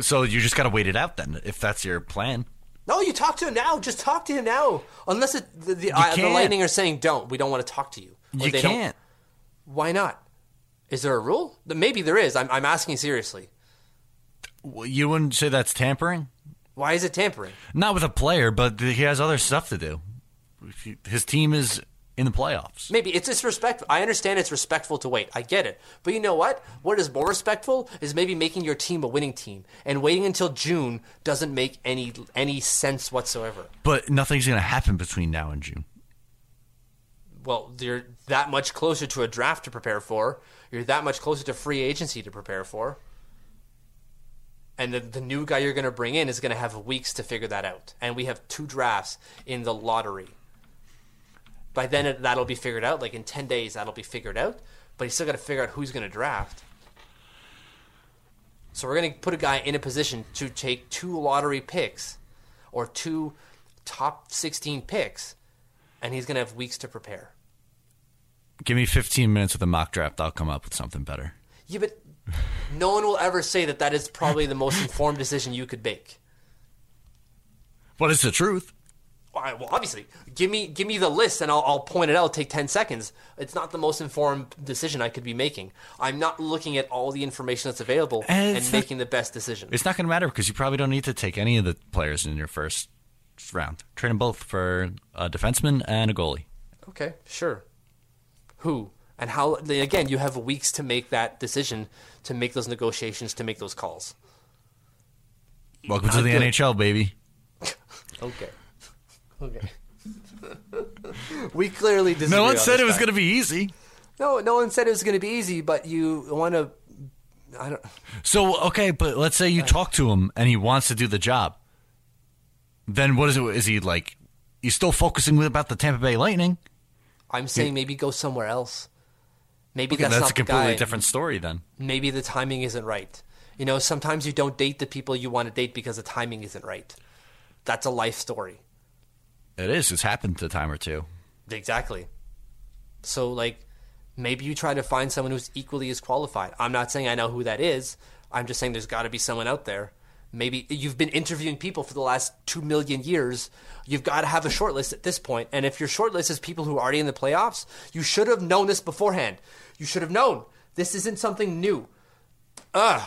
So you just got to wait it out then, if that's your plan. No, you talk to him now. Just talk to him now. Unless it, the the, uh, the. Lightning are saying don't. We don't want to talk to you. Or You they don't- can't. Why not? Is there a rule? Maybe there is. I'm, I'm asking seriously. Well, You wouldn't say that's tampering? Why is it tampering? Not with a player, but he has other stuff to do. His team is in the playoffs. Maybe it's disrespectful. I understand it's respectful to wait. I get it. But you know what? What is more respectful is maybe making your team a winning team, and waiting until June doesn't make any any sense whatsoever. But nothing's going to happen between now and June. Well, you're that much closer to a draft to prepare for. You're that much closer to free agency to prepare for. And the, the new guy you're going to bring in is going to have weeks to figure that out. And we have two drafts in the lottery. By then, it, that'll be figured out. Like in 10 days, that'll be figured out. But he's still got to figure out who's going to draft. So we're going to put a guy in a position to take two lottery picks or two top 16 picks, and he's going to have weeks to prepare. Give me 15 minutes with a mock draft. I'll come up with something better. Yeah, but no one will ever say that that is probably the most informed decision you could make. What is the truth? Well, obviously, give me give me the list and I'll, I'll point it out. Take ten seconds. It's not the most informed decision I could be making. I'm not looking at all the information that's available And and, it's not- making the best decision. It's not going to matter because you probably don't need to take any of the players in your first round. Train them both for a defenseman and a goalie. Okay, sure. Who and how? Again, you have weeks to make that decision, to make those negotiations, to make those calls. Welcome to the good. NHL, baby. Okay. Okay. we clearly disagree. No one on said this it was going to be easy. No, no one said it was going to be easy, but you want to. I don't. So okay, but let's say you uh. talk to him and he wants to do the job. Then what is it? Is he like? He's still focusing with about the Tampa Bay Lightning. I'm saying maybe go somewhere else. Maybe Okay, that's, that's, not a completely the guy. different story then. Maybe the timing isn't right. You know, sometimes you don't date the people you want to date because the timing isn't right. That's a life story. It is. It's happened a time or two. Exactly. So, like, maybe you try to find someone who's equally as qualified. I'm not saying I know who that is. I'm just saying there's got to be someone out there. Maybe you've been interviewing people for the last two million years. You've got to have a short list at this. And if your short list is people who are already in the playoffs, you should have known this beforehand. You should have known this isn't something new. Ugh.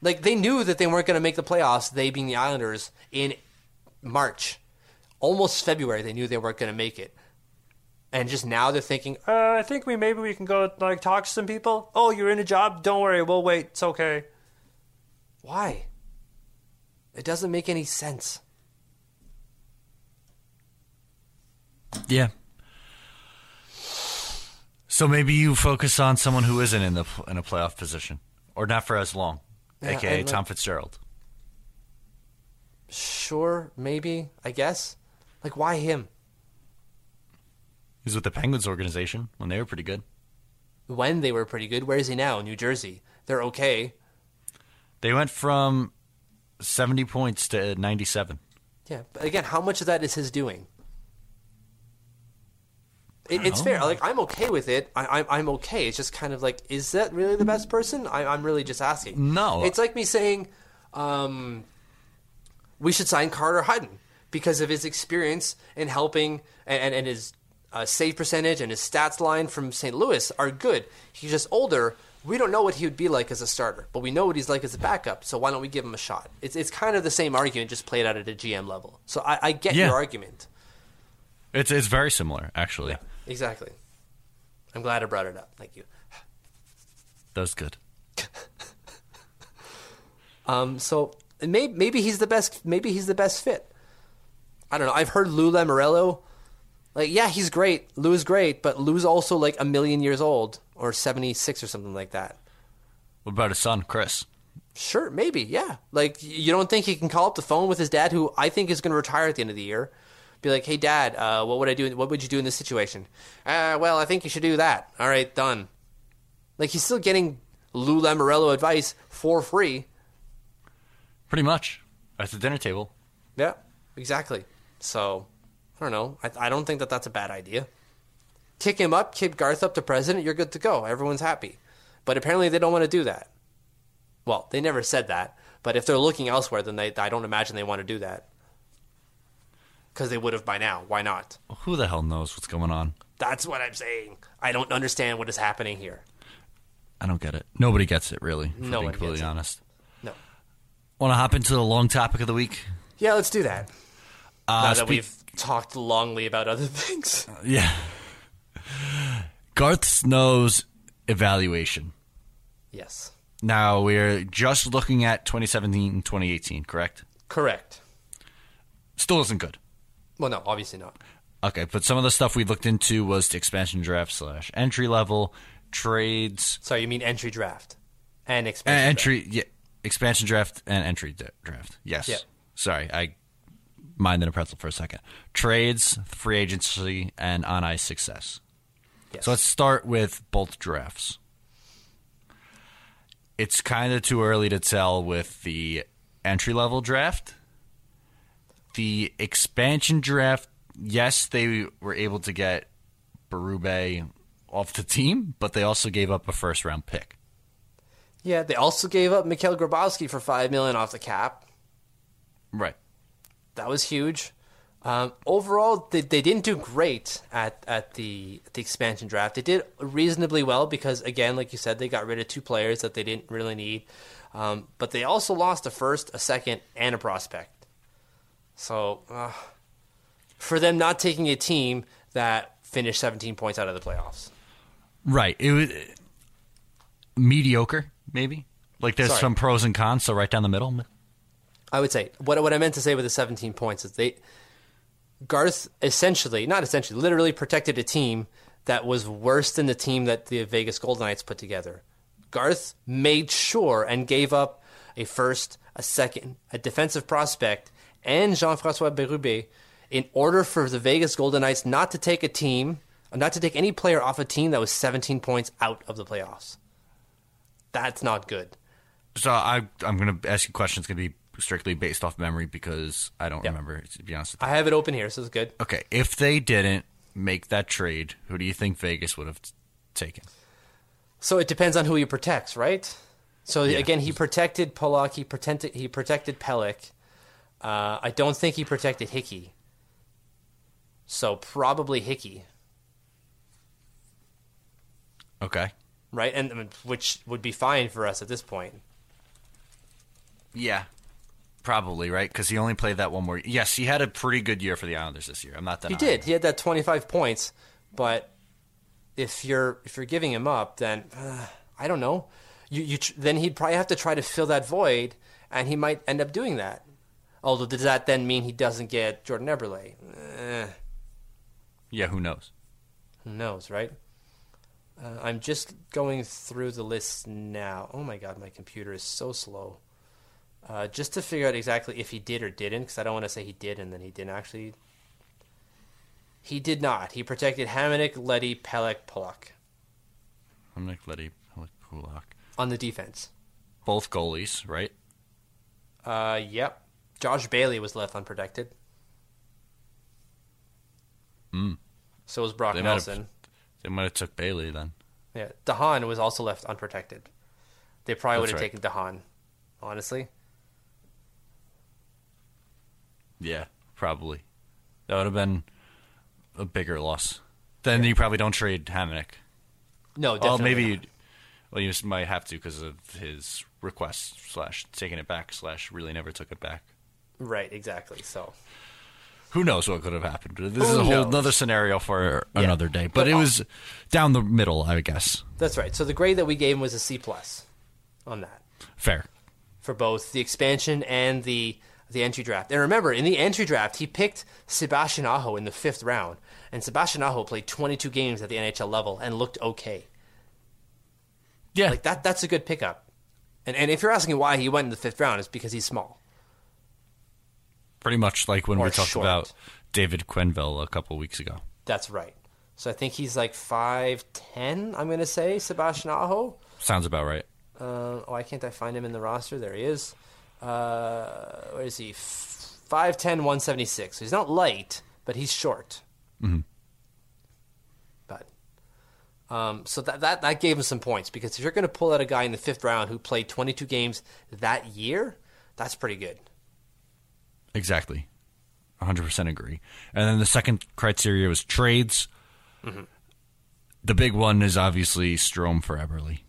Like, they knew that they weren't going to make the playoffs, they being the Islanders, in March. Almost February, they knew they weren't going to make it and just now they're thinking, uh, I think we maybe we can go like talk to some people. Oh, you're in a job? Don't worry, we'll wait. It's okay. Why? It doesn't make any sense. Yeah. So maybe you focus on someone who isn't in the in a playoff position, or not for as long, Yeah, aka Tom Fitzgerald. Sure, maybe, I guess. Like, why him? He's with the Penguins organization when they were pretty good. When they were pretty good. Where is he now? New Jersey. They're okay. They went from seventy points to ninety-seven. Yeah, but again, how much of that is his doing? It, it's fair. Like I'm okay with it. I, I'm I'm okay. It's just kind of like, is that really the best person? I, I'm really just asking. No. it's like me saying, um, we should sign Carter Hutton because of his experience in helping and, and, and his uh, save percentage and his stats line from St. Louis are good. He's just older. We don't know what he would be like as a starter, but we know what he's like as a backup. So why don't we give him a shot? It's it's kind of the same argument, just played out at a GM level. So I, I get Yeah. your argument. It's it's very similar, actually. Exactly. I'm glad I brought it up. Thank you. That was good. Um, so maybe maybe he's the best. Maybe he's the best fit. I don't know. I've heard Lou Lamoriello. Like, yeah, he's great. Lou's great, but Lou's also like a million years old, or 76 or something like that. What about his son, Chris? Sure, maybe, yeah. Like, you don't think he can call up the phone with his dad, who I think is going to retire at the end of the year? Be like, hey, dad, uh, what would I do? What would you do in this situation? Uh, well, I think you should do that. All right, done. Like, he's still getting Lou Lamoriello advice for free. Pretty much at the dinner table. Yeah, exactly. So, I don't know. I, I don't think that that's a bad idea. Kick him up, kick Garth up to president, you're good to go. Everyone's happy. But apparently they don't want to do that. Well, they never said that. But if they're looking elsewhere, then they, I don't imagine they want to do that. Because they would have by now. Why not? Well, who the hell knows what's going on? That's what I'm saying. I don't understand what is happening here. I don't get it. Nobody gets it, really, No being completely gets it. honest. No. Want to hop into the long topic of the week? Yeah, let's do that. Uh, now that speak- we've talked longly about other things. Yeah. Garth Snow's evaluation. yes. Now, we're just looking at 2017 and 2018, correct? Correct. Still isn't good. Well, no, obviously not. Okay, but some of the stuff we looked into was the expansion draft slash entry level, trades, Sorry, you mean entry draft and expansion draft. entry, yeah, expansion draft and entry d- draft. Yes. Yeah. Sorry, I minded a pretzel for a second. Trades, free agency, and on ice success. Yes. So let's start with both drafts. It's kind of too early to tell with the entry level draft. The expansion draft, yes, they were able to get Berube off the team, but they also gave up a first round pick. Yeah, they also gave up Mikhail Grabovski for five million off the cap. Right. That was huge. Um, overall, they, they didn't do great at, at the at the expansion draft. They did reasonably well because, again, like you said, they got rid of two players that they didn't really need. Um, but they also lost a first, a second, and a prospect. So, uh, for them not taking a team that finished 17 points out of the playoffs. Right. It was mediocre, maybe. Like there's Sorry. some pros and cons, so right down the middle. I would say what what I meant to say with the 17 points is they Garth essentially, not essentially, literally protected a team that was worse than the team that the Vegas Golden Knights put together. Garth made sure and gave up a first, a second, a defensive prospect, and Jean-François Berube in order for the Vegas Golden Knights not to take a team, not to take any player off a team that was 17 points out of the playoffs. That's not good. So I I'm gonna ask you questions gonna be strictly based off memory because I don't Yeah. remember to be honest. With you. I have it open here, so it's good. Okay, if they didn't make that trade, who do you think Vegas would have t- taken? So it depends on who he protects, right? So Yeah. again, he protected Pulock. He protected he protected Pelech. Uh, I don't think he protected Hickey. So probably Hickey, Okay. right? And which would be fine for us at this point. Yeah. Probably right because he only played that one more. Yes, he had a pretty good year for the Islanders this year. I'm not that He did. He had that twenty five points, but if you're if you're giving him up, then uh, I don't know. You you tr- then he'd probably have to try to fill that void, and he might end up doing that. Although does that then mean he doesn't get Jordan Eberle? Eh. Yeah, who knows? Who knows, right? Uh, I'm just going through the list now. Oh my god, my computer is so slow. Uh, just to figure out exactly if he did or didn't, because I don't want to say he did and then he didn't actually. He did not. He protected Hamonic, Leddy, Pelech, I'm like Leddy Kulak. on the defense. Both goalies, right? Uh, yep. Josh Bailey was left unprotected. So was Brock. They might have- Nelson. They might have took Bailey then. Yeah, DeHaan was also left unprotected. They probably would have right. taken DeHaan, honestly. Yeah, probably. That would have been a bigger loss. Then you probably don't trade Hamonic. No, Well, definitely. maybe not. you. Well, you might have to because of his request slash taking it back slash really never took it back. Right, exactly. So Who knows what could have happened? This is a whole knows? other scenario for Yeah. another day. But, But it was down the middle, I guess. that's right. So the grade that we gave him was a C plus on that Fair. for both the expansion and the the entry draft. And remember, in the entry draft, he picked Sebastian Aho in the fifth round, and Sebastian Aho played 22 games at the NHL level and looked okay. Yeah. like that. That's a good pickup. And and if you're asking why he went in the fifth round, it's because he's small. Pretty much like when Or we talked short. about David Quenneville a couple weeks ago. That's right. So I think he's like five ten. I'm gonna say Sebastian Aho. Sounds about right. Uh, why can't I find him in the roster? There he is. Uh, where is he? 5'10", 176. So he's not light, but he's short. Mm-hmm. But um, so that, that that gave him some points because if you're going to pull out a guy in the fifth round who played 22 games that year, that's pretty good. Exactly. 100% agree. And then the second criteria was trades. Mm-hmm. The big one is obviously Strome for Eberle.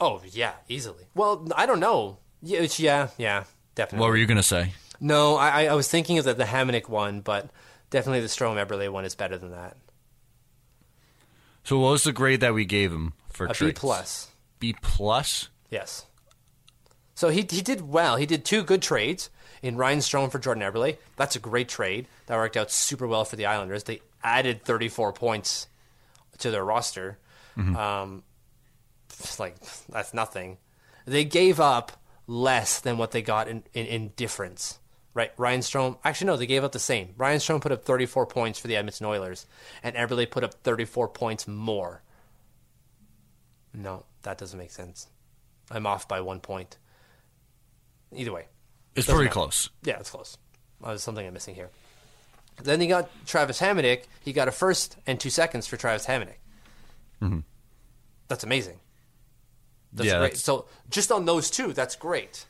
Oh yeah, easily. Well, I don't know. Yeah, yeah, yeah, definitely. What were you going to say? No, I, I- was thinking of the, the Hamonic one, but definitely the Strome Eberle one is better than that. So what was the grade that we gave him for A B plus. B plus? Yes. So he he did well. He did two good trades in Ryan Strome for Jordan Eberle. That's a great trade. That worked out super well for the Islanders. They added 34 points to their roster. Um, like that's nothing. They gave up less than what they got in, in, in difference. Right, Ryan Strome. Actually, no, they gave up the same. Ryan Strome put up 34 points for the Edmonton Oilers, and Eberle put up 34 points more. No, that doesn't make sense. I'm off by one point. Either way, It's pretty matter. close. yeah, it's close. Uh, there's something I'm missing here. Then he got Travis Hamonic. He got a first and two seconds for Travis Hamonic. That's amazing. That's Yeah, great. that's- So just on those two, that's great.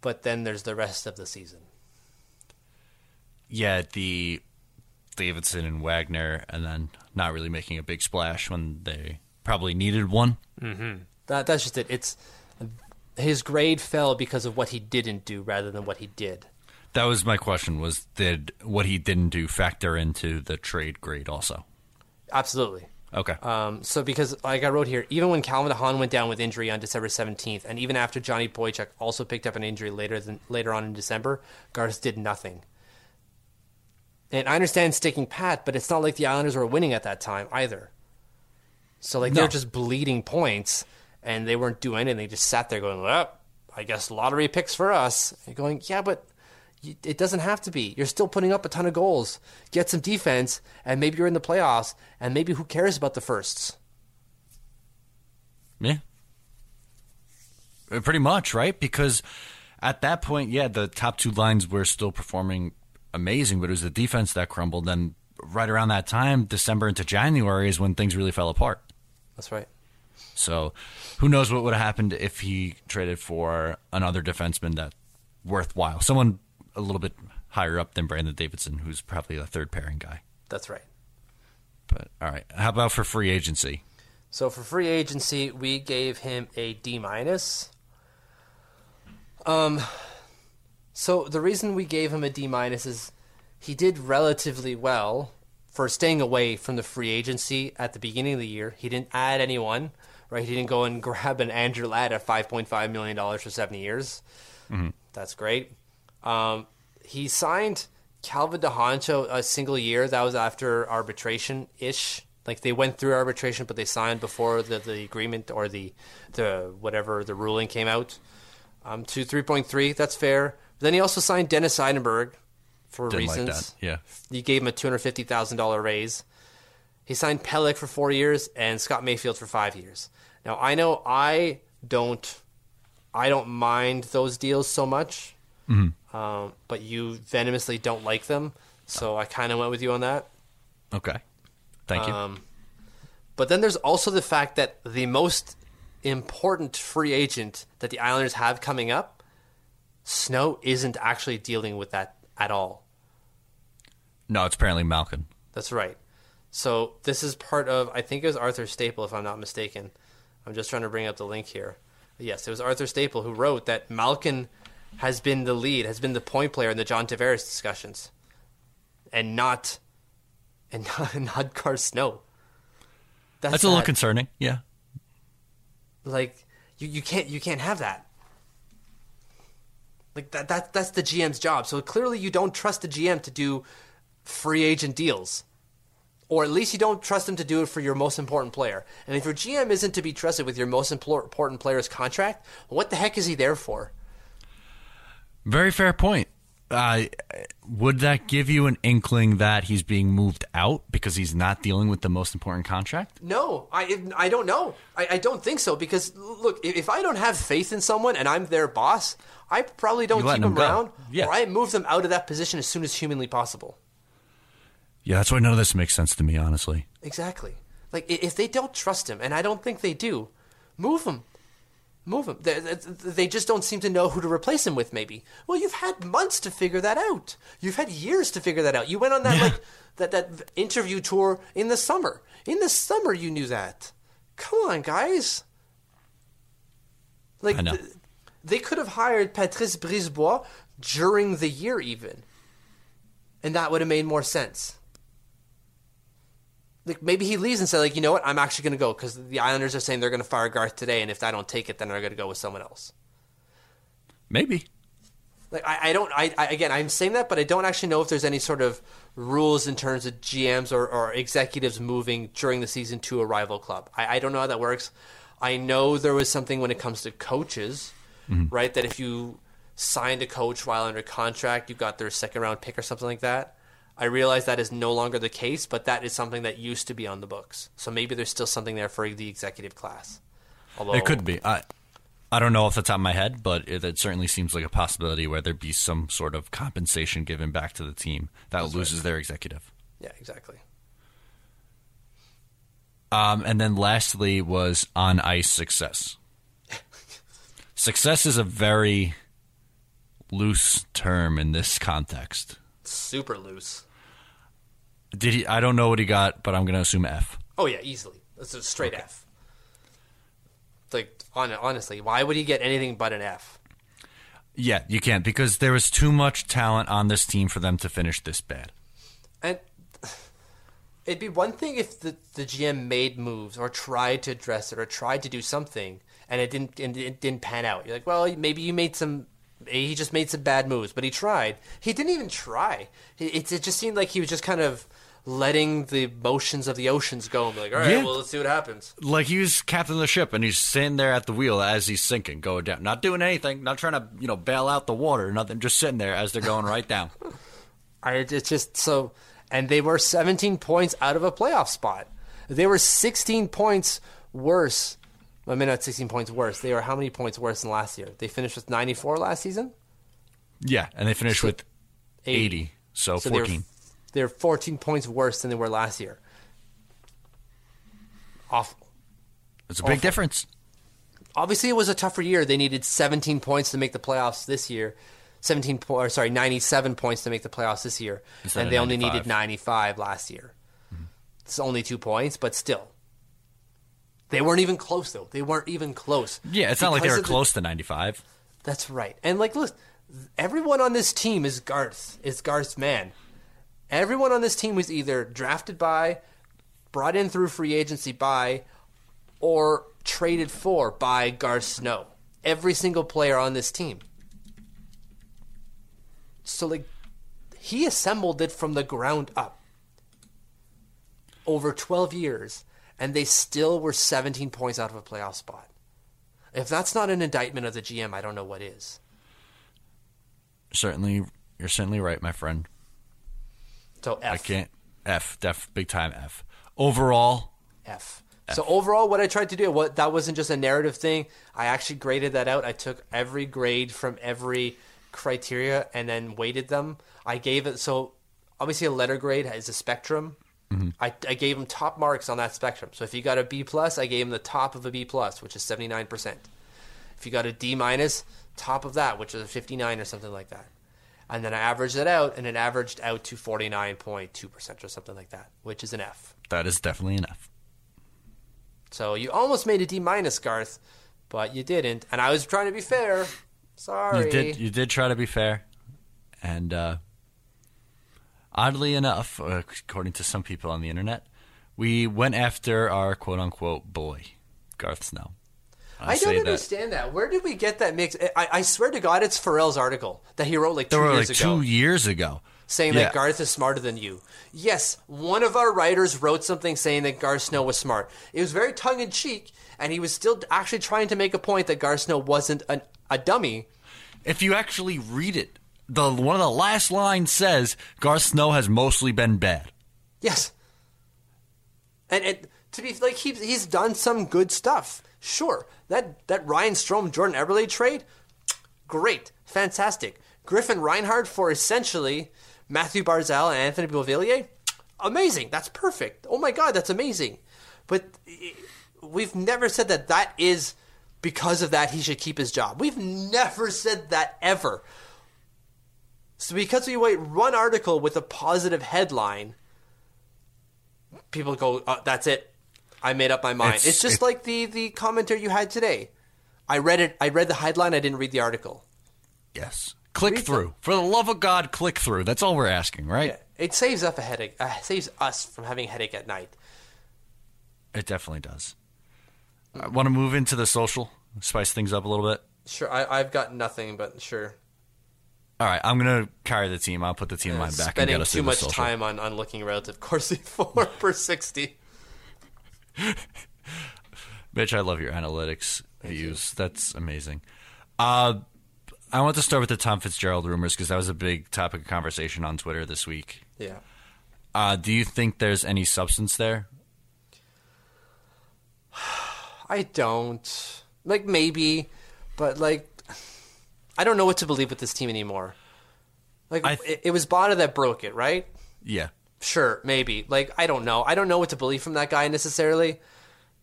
But then there's the rest of the season. Yeah, the Davidson and Wagner, and then not really making a big splash when they probably needed one. Mm-hmm. That that's just it. It's his grade fell because of what he didn't do rather than what he did. That was my question: was did what he didn't do factor into the trade grade also? Absolutely. Okay. Um, so because, like I wrote here, even when Calvin DeHaan went down with injury on December 17th, and even after Johnny Boychuk also picked up an injury later than later on in December, Garth did nothing. And I understand sticking pat, but it's not like the Islanders were winning at that time either. So like No. they're just bleeding points, and they weren't doing anything. They just sat there going, "Well, I guess lottery picks for us." And going, "Yeah, but." It doesn't have to be. You're still putting up a ton of goals. Get some defense, and maybe you're in the playoffs, and maybe who cares about the firsts? Yeah. Uh, Pretty much, right? Because at that point, yeah, the top two lines were still performing amazing, but it was the defense that crumbled. Then right around that time, December into January, is when things really fell apart. That's right. So who knows what would have happened if he traded for another defenseman that worthwhile, someone a little bit higher up than Brandon Davidson, who's probably a third pairing guy. That's right. But all right, how about for free agency? So for free agency, we gave him a D minus. Um, so the reason we gave him a D minus is he did relatively well for staying away from the free agency at the beginning of the year. He didn't add anyone, right? He didn't go and grab an Andrew Ladd at five point five million dollars for seventy years. That's great. Um, he signed Calvin DeHancho a single year. That was after arbitration ish. Like they went through arbitration, but they signed before the, the agreement or the the whatever the ruling came out. Um, to three point three, that's fair. But then he also signed Dennis Seidenberg for Didn't like reasons. that. Yeah. He gave him a two hundred fifty thousand dollar raise. He signed Pelech for four years and Scott Mayfield for five years. Now I know I don't, I don't mind those deals so much, um, but you venomously don't like them. So I kind of went with you on that. Okay, thank you. Um, but then there's also the fact that the most important free agent that the Islanders have coming up, Snow isn't actually dealing with that at all. no, it's apparently Malkin. That's right. So this is part of I think it was Arthur Staple, if I'm not mistaken. I'm just trying to bring up the link here. Yes, it was Arthur Staple who wrote that Malkin has been the lead, has been the point player in the John Tavares discussions, and not and not, not Garth Snow. That's a little concerning. Yeah, like you, you can't you can't have that. Like that that that's the GM's job. So clearly you don't trust the GM to do free agent deals. or at least you don't trust him to do it for your most important player. And if your GM isn't to be trusted with your most important player's contract, what the heck is he there for? Very fair point. Uh, would that give you an inkling that he's being moved out because he's not dealing with the most important contract? No, I I don't know. I, I don't think so because look, if I don't have faith in someone and I'm their boss, I probably don't keep them them around, Yeah. or I move them out of that position as soon as humanly possible. Yeah, that's why none of this makes sense to me, honestly. Exactly. Like if they don't trust him, and I don't think they do, move him. Move him. They, they- just don't seem to know who to replace him with. Maybe. Well, you've had months to figure that out. You've had years to figure that out. You went on that Yeah. like that that interview tour in the summer. In the summer, you knew that. Come on, guys. Like I know. th- they could have hired Patrice Brisebois during the year, even, and that would have made more sense like maybe he leaves and said like you know what I'm actually going to go because the Islanders are saying they're going to fire Garth today and if I don't take it then they're going to go with someone else. Maybe. Like I, I don't I, I again I'm saying that but I don't actually know if there's any sort of rules in terms of GMs or, or executives moving during the season to a rival club. I, I don't know how that works. I know there was something when it comes to coaches, mm-hmm. right? That if you signed a coach while under contract, you got their second round pick or something like that. I realize that is no longer the case, but that is something that used to be on the books. So maybe there's still something there for the executive class. Although It could be. I I don't know off the top of my head, but it, it certainly seems like a possibility where there'd be some sort of compensation given back to the team that loses their executive. Yeah, exactly. Um, and then lastly was on ice success. success is a very loose term in this context. Super loose. Did he? I don't know what he got, but I'm going to assume F. Oh yeah, easily. That's a straight F. Like hon- honestly, why would he get anything but an F? Yeah, you can't because there was too much talent on this team for them to finish this bad. And it'd be one thing if the, the GM made moves or tried to address it or tried to do something and it didn't and it didn't pan out. You're like, well, maybe you made some. He just made some bad moves, but he tried. He didn't even try. It, it just seemed like he was just kind of letting the motions of the oceans go and be like, all right, Yeah. well, let's see what happens. Like he's captain of the ship and he's sitting there at the wheel as he's sinking, going down, not doing anything, not trying to you know bail out the water, nothing, just sitting there as they're going right down. I, it's just so, and they were 17 points out of a playoff spot. They were 16 points worse. I mean, not 16 points worse. They were how many points worse than last year? They finished with 94 last season. Yeah, and they finished with 80, so, So 14. They're 14 points worse than they were last year. Awful. It's a big difference. Obviously, it was a tougher year. They needed 17 points to make the playoffs this year. 17 po- or sorry, 97 points to make the playoffs this year, Instead and they only needed 95 last year. Mm-hmm. It's only two points, but still, they weren't even close. Though they weren't even close. Yeah, it's not like they were the- close to 95. That's right. And like, look, everyone on this team is Garth. Is Garth's man. Everyone on this team was either drafted by, brought in through free agency by, or traded for by Garth Snow. Every single player on this team. So like, he assembled it from the ground up. Over 12 years, and they still were 17 points out of a playoff spot. If that's not an indictment of the GM, I don't know what is. Certainly, you're certainly right, my friend. So F. I can't. F, def, big time F. Overall, F. So overall, what I tried to do, what that wasn't just a narrative thing. I actually graded that out. I took every grade from every criteria and then weighted them. I gave it so obviously a letter grade is a spectrum. Mm-hmm. I, I gave them top marks on that spectrum. So if you got a B plus, I gave them the top of a B plus, which is seventy nine percent. If you got a D minus, top of that, which is a fifty nine or something like that. And then I averaged it out, and it averaged out to forty nine point two percent or something like that, which is an F. that is definitely an F. So you almost made a D minus, Garth, but you didn't. And I was trying to be fair. Sorry. You did. You did try to be fair, and uh, oddly enough, uh, according to some people on the internet, we went after our quote unquote boy, Garth Snow. I, say don't understand that. Where did we get that mix? I, I swear to God, it's Pharrell's article that he wrote like two years like ago. two years ago. saying Yeah. that Garth is smarter than you. Yes, one of our writers wrote something saying that Garth Snow was smart. It was very tongue in cheek, and he was still actually trying to make a point that Garth Snow wasn't an, a dummy. If you actually read it, the one of the last lines says Garth Snow has mostly been bad. Yes. And, and to be like he, he's done some good stuff. Sure. That that Ryan Strome Jordan Eberle trade, great. Fantastic. Griffin Reinhart for essentially Matthew Barzal and Anthony Beauvillier, amazing. That's perfect. Oh my god, that's amazing. But we've never said that that is because of that he should keep his job. We've never said that ever. So because we write one article with a positive headline, people go, uh, "That's it. I made up my mind." It's, It's- just it- like the the commentary you had today. I read it. I read the headline. I didn't read the article. Yes. Click Read through. them. For the love of God, click through. That's all we're asking, right? It saves up a headache. Uh, saves us from having a headache at night. It definitely does. I want to move into the social, spice things up a little bit. Sure, I, I've got nothing, but sure. All right, I'm gonna carry the team. I'll put the team line back and Spending get us too much social. time on, on looking relative Corsi for per sixty. Bitch, I love your analytics you use. That's amazing. Uh, I want to start with the Tom Fitzgerald rumors because that was a big topic of conversation on Twitter this week. Yeah. Uh, do you think there's any substance there? I don't. Like maybe, but like I don't know what to believe with this team anymore. Like th- it, it was Botta that broke it, right? Yeah. Sure, maybe. Like I don't know. I don't know what to believe from that guy necessarily.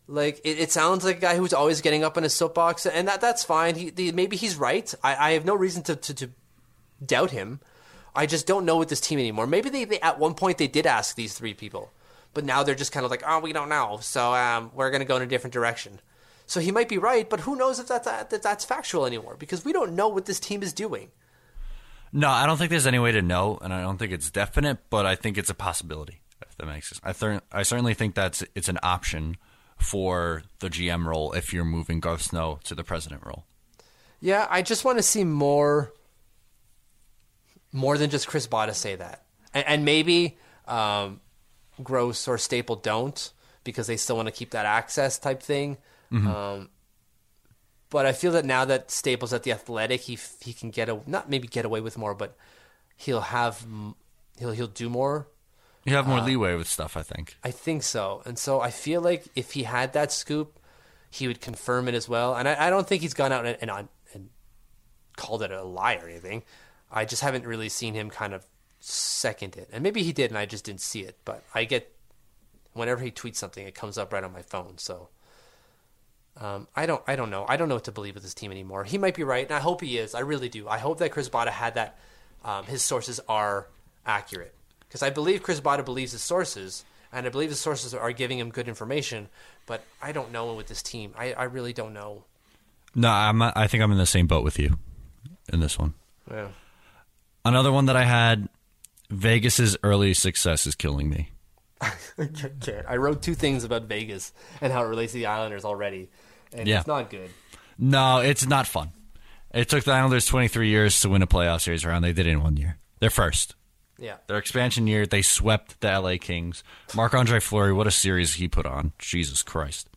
Like it, it sounds like a guy who's always getting up on his soapbox, and that that's fine. He the, maybe he's right. I, I have no reason to, to to doubt him. I just don't know with this team anymore. Maybe they, they at one point they did ask these three people, but now they're just kind of like, oh, we don't know, so um, we're going to go in a different direction. So he might be right, but who knows if that's that, that's factual anymore because we don't know what this team is doing. No, I don't think there's any way to know, and I don't think it's definite, but I think it's a possibility. If that makes sense, I, th- I certainly think that's it's an option for the GM role if you're moving Garth Snow to the president role. Yeah, I just want to see more, more than just Chris Botta say that, and, and maybe um, Gross or Staple don't because they still want to keep that access type thing. Um, but I feel that now that Staples at the Athletic, he he can get a, not maybe get away with more, but he'll have he'll he'll do more. You have more uh, leeway with stuff, I think. I think so. And so I feel like if he had that scoop, he would confirm it as well. And I, I don't think he's gone out and, and, and called it a lie or anything. I just haven't really seen him kind of second it. And maybe he did and I just didn't see it. But I get, whenever he tweets something, it comes up right on my phone. So um, I don't I don't know. I don't know what to believe with this team anymore. He might be right, and I hope he is. I really do. I hope that Chris Botta had that. Um, his sources are accurate because I believe Chris Botta believes his sources, and I believe his sources are giving him good information. But I don't know with this team. I, I really don't know. No, I'm. I think I'm in the same boat with you in this one. Yeah. Another one that I had. Vegas's early success is killing me. I wrote two things about Vegas and how it relates to the Islanders already, and Yeah. it's not good. No, it's not fun. It took the Islanders 23 years to win a playoff series round. They did it in one year. They're first. Yeah. Their expansion year, they swept the LA Kings. Marc Andre Fleury, what a series he put on. Jesus Christ.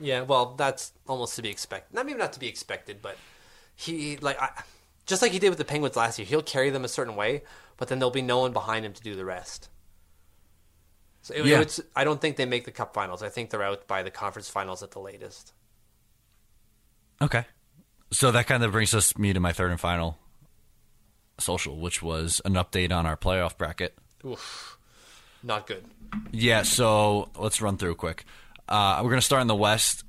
Yeah, well, that's almost to be expected. Not maybe not to be expected, but he like I, just like he did with the Penguins last year. He'll carry them a certain way, but then there'll be no one behind him to do the rest. So it, Yeah. it's, I don't think they make the Cup Finals. I think they're out by the Conference Finals at the latest. Okay. So that kind of brings us me to my third and final social, which was an update on our playoff bracket. Oof, not good. Yeah, so let's run through quick. Uh, we're going to start in the West.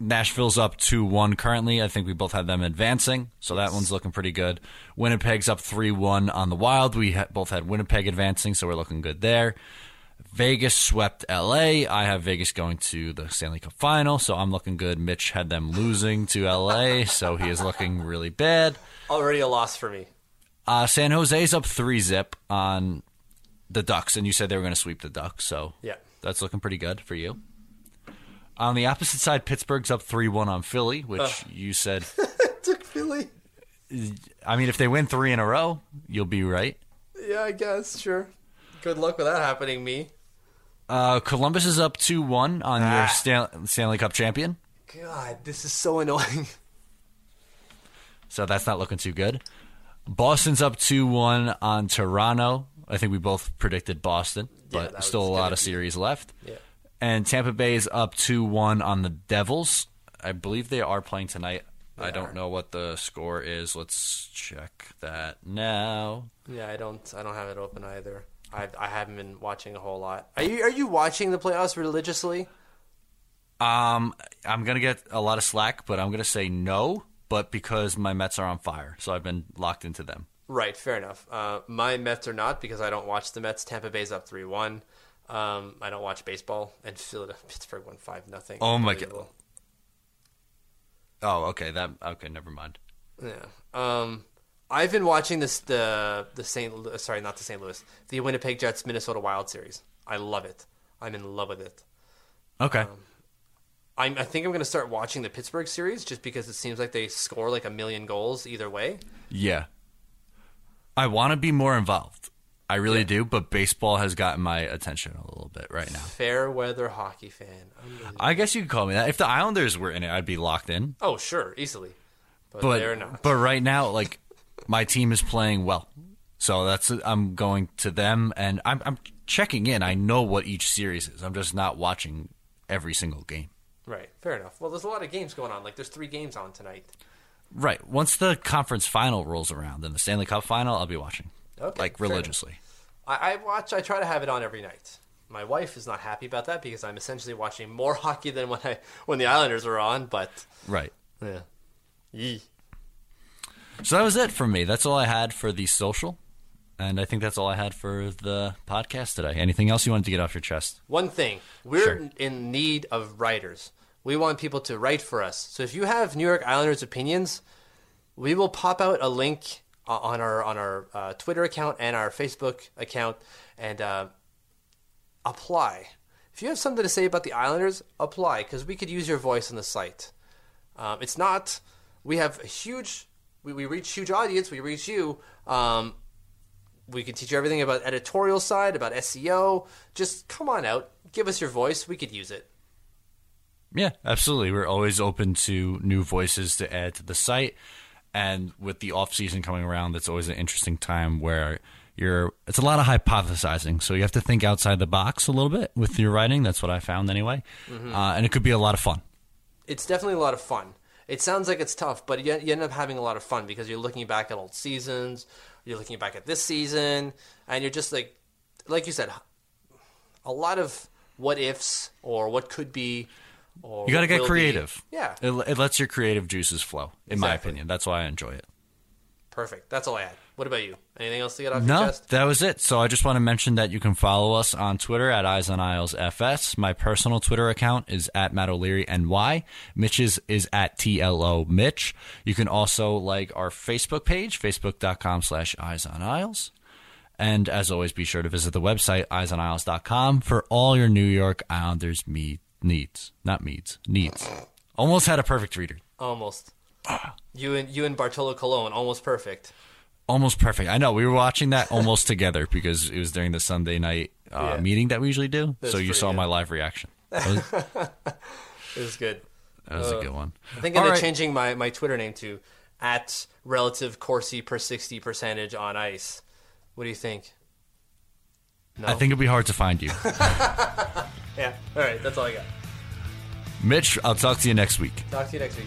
Nashville's up 2 1 currently. I think we both have them advancing, so that one's looking pretty good. Winnipeg's up 3 1 on the Wild. We ha- both had Winnipeg advancing, so we're looking good there. Vegas swept LA. I have Vegas going to the Stanley Cup final, so I'm looking good. Mitch had them losing to LA, so he is looking really bad. Already a loss for me. Uh, San Jose's up 3 zip on the Ducks, and you said they were going to sweep the Ducks, so Yeah. that's looking pretty good for you. On the opposite side, Pittsburgh's up 3 1 on Philly, which you said, Took Philly. I mean, if they win three in a row, you'll be right. Yeah, I guess. Sure. Good luck with that happening, me. Uh, Columbus is up 2 1 on Ah. your Stan- Stanley Cup champion. God, this is so annoying. So that's not looking too good. Boston's up 2 1 on Toronto. I think we both predicted Boston, but that still a lot of be- series left. Yeah. And Tampa Bay is up 2 1 on the Devils. I believe they are playing tonight. I don't are. know what the score is. Let's check that now. Yeah, I don't. I don't have it open either. I I haven't been watching a whole lot. Are you Are you watching the playoffs religiously? Um, I'm gonna get a lot of slack, but I'm gonna say no. But because my Mets are on fire, so I've been locked into them. Right. Fair enough. Uh, my Mets are not because I don't watch the Mets. Tampa Bay's up three one. Um, I don't watch baseball, and Philadelphia, Pittsburgh won five nothing. Oh my God. Oh, okay. That okay. Never mind. Yeah. Um, I've been watching this the the Saint Lu- sorry not the St. Louis the Winnipeg Jets Minnesota Wild series. I love it. I'm in love with it. Okay. Um, I'm, I think I'm going to start watching the Pittsburgh series just because it seems like they score like a million goals either way. yeah. I want to be more involved. I really do, but baseball has gotten my attention a little bit right now. Fair weather hockey fan. I guess you could call me that. If the Islanders were in it, I'd be locked in. oh sure, easily, but, they're not. but right now, like my team is playing well, so that's I'm going to them and I'm I'm checking in. I know what each series is. I'm just not watching every single game. right, fair enough. Well, there's a lot of games going on. Like there's three games on tonight. Right. Once the conference final rolls around then the Stanley Cup final, I'll be watching. Okay, like religiously. I, I watch. I try to have it on every night. My wife is not happy about that because I'm essentially watching more hockey than when I when the Islanders are on. But Right. yeah, Yee. So that was it for me. That's all I had for the social. And I think that's all I had for the podcast today. Anything else you wanted to get off your chest? One thing, we're Sure. in need of writers. We want people to write for us. So if you have New York Islanders opinions, we will pop out a link on our on our uh, Twitter account and our Facebook account and uh, apply. If you have something to say about the Islanders, apply because we could use your voice on the site. Um, it's not. We have a huge. We, we reach huge audience. We reach you. Um, we can teach you everything about editorial side, about SEO. Just come on out, give us your voice. We could use it. Yeah, absolutely. We're always open to new voices to add to the site. And with the off season coming around, that's always an interesting time where you're it's a lot of hypothesizing. So you have to think outside the box a little bit with your writing. That's what I found anyway. Uh, and it could be a lot of fun. It's definitely a lot of fun. It sounds like it's tough, but you, you end up having a lot of fun because you're looking back at old seasons, you're looking back at this season, and you're just like, like you said, a lot of what ifs or what could be. Or You got to get will be. creative. Yeah, It, it lets your creative juices flow, in my opinion. That's why I enjoy it. Perfect. That's all I had. What about you? Anything else to get off your chest? No, that was it. So I just want to mention that you can follow us on Twitter at Eyes on Isles FS. My personal Twitter account is at Matt O'Leary NY. Mitch's is at TLO Mitch. You can also like our Facebook page, facebook.com slash Eyes on Isles. And as always, be sure to visit the website, eyesonisles.com, for all your New York Islanders meet, needs. Not needs, needs. Almost had a perfect reader. Almost. You and you and Bartolo Colon, almost perfect. Almost perfect. I know. We were watching that almost together because it was during the Sunday night uh, Yeah. meeting that we usually do. That's so you saw good. my live reaction. That was, It was good. that was a good one. I think All I'm right. changing my, my Twitter name to at relative Corsi per sixty percentage on ice. What do you think? No. I think it'd be hard to find you. yeah. All right, that's all I got. Mitch, I'll talk to you next week. Talk to you next week.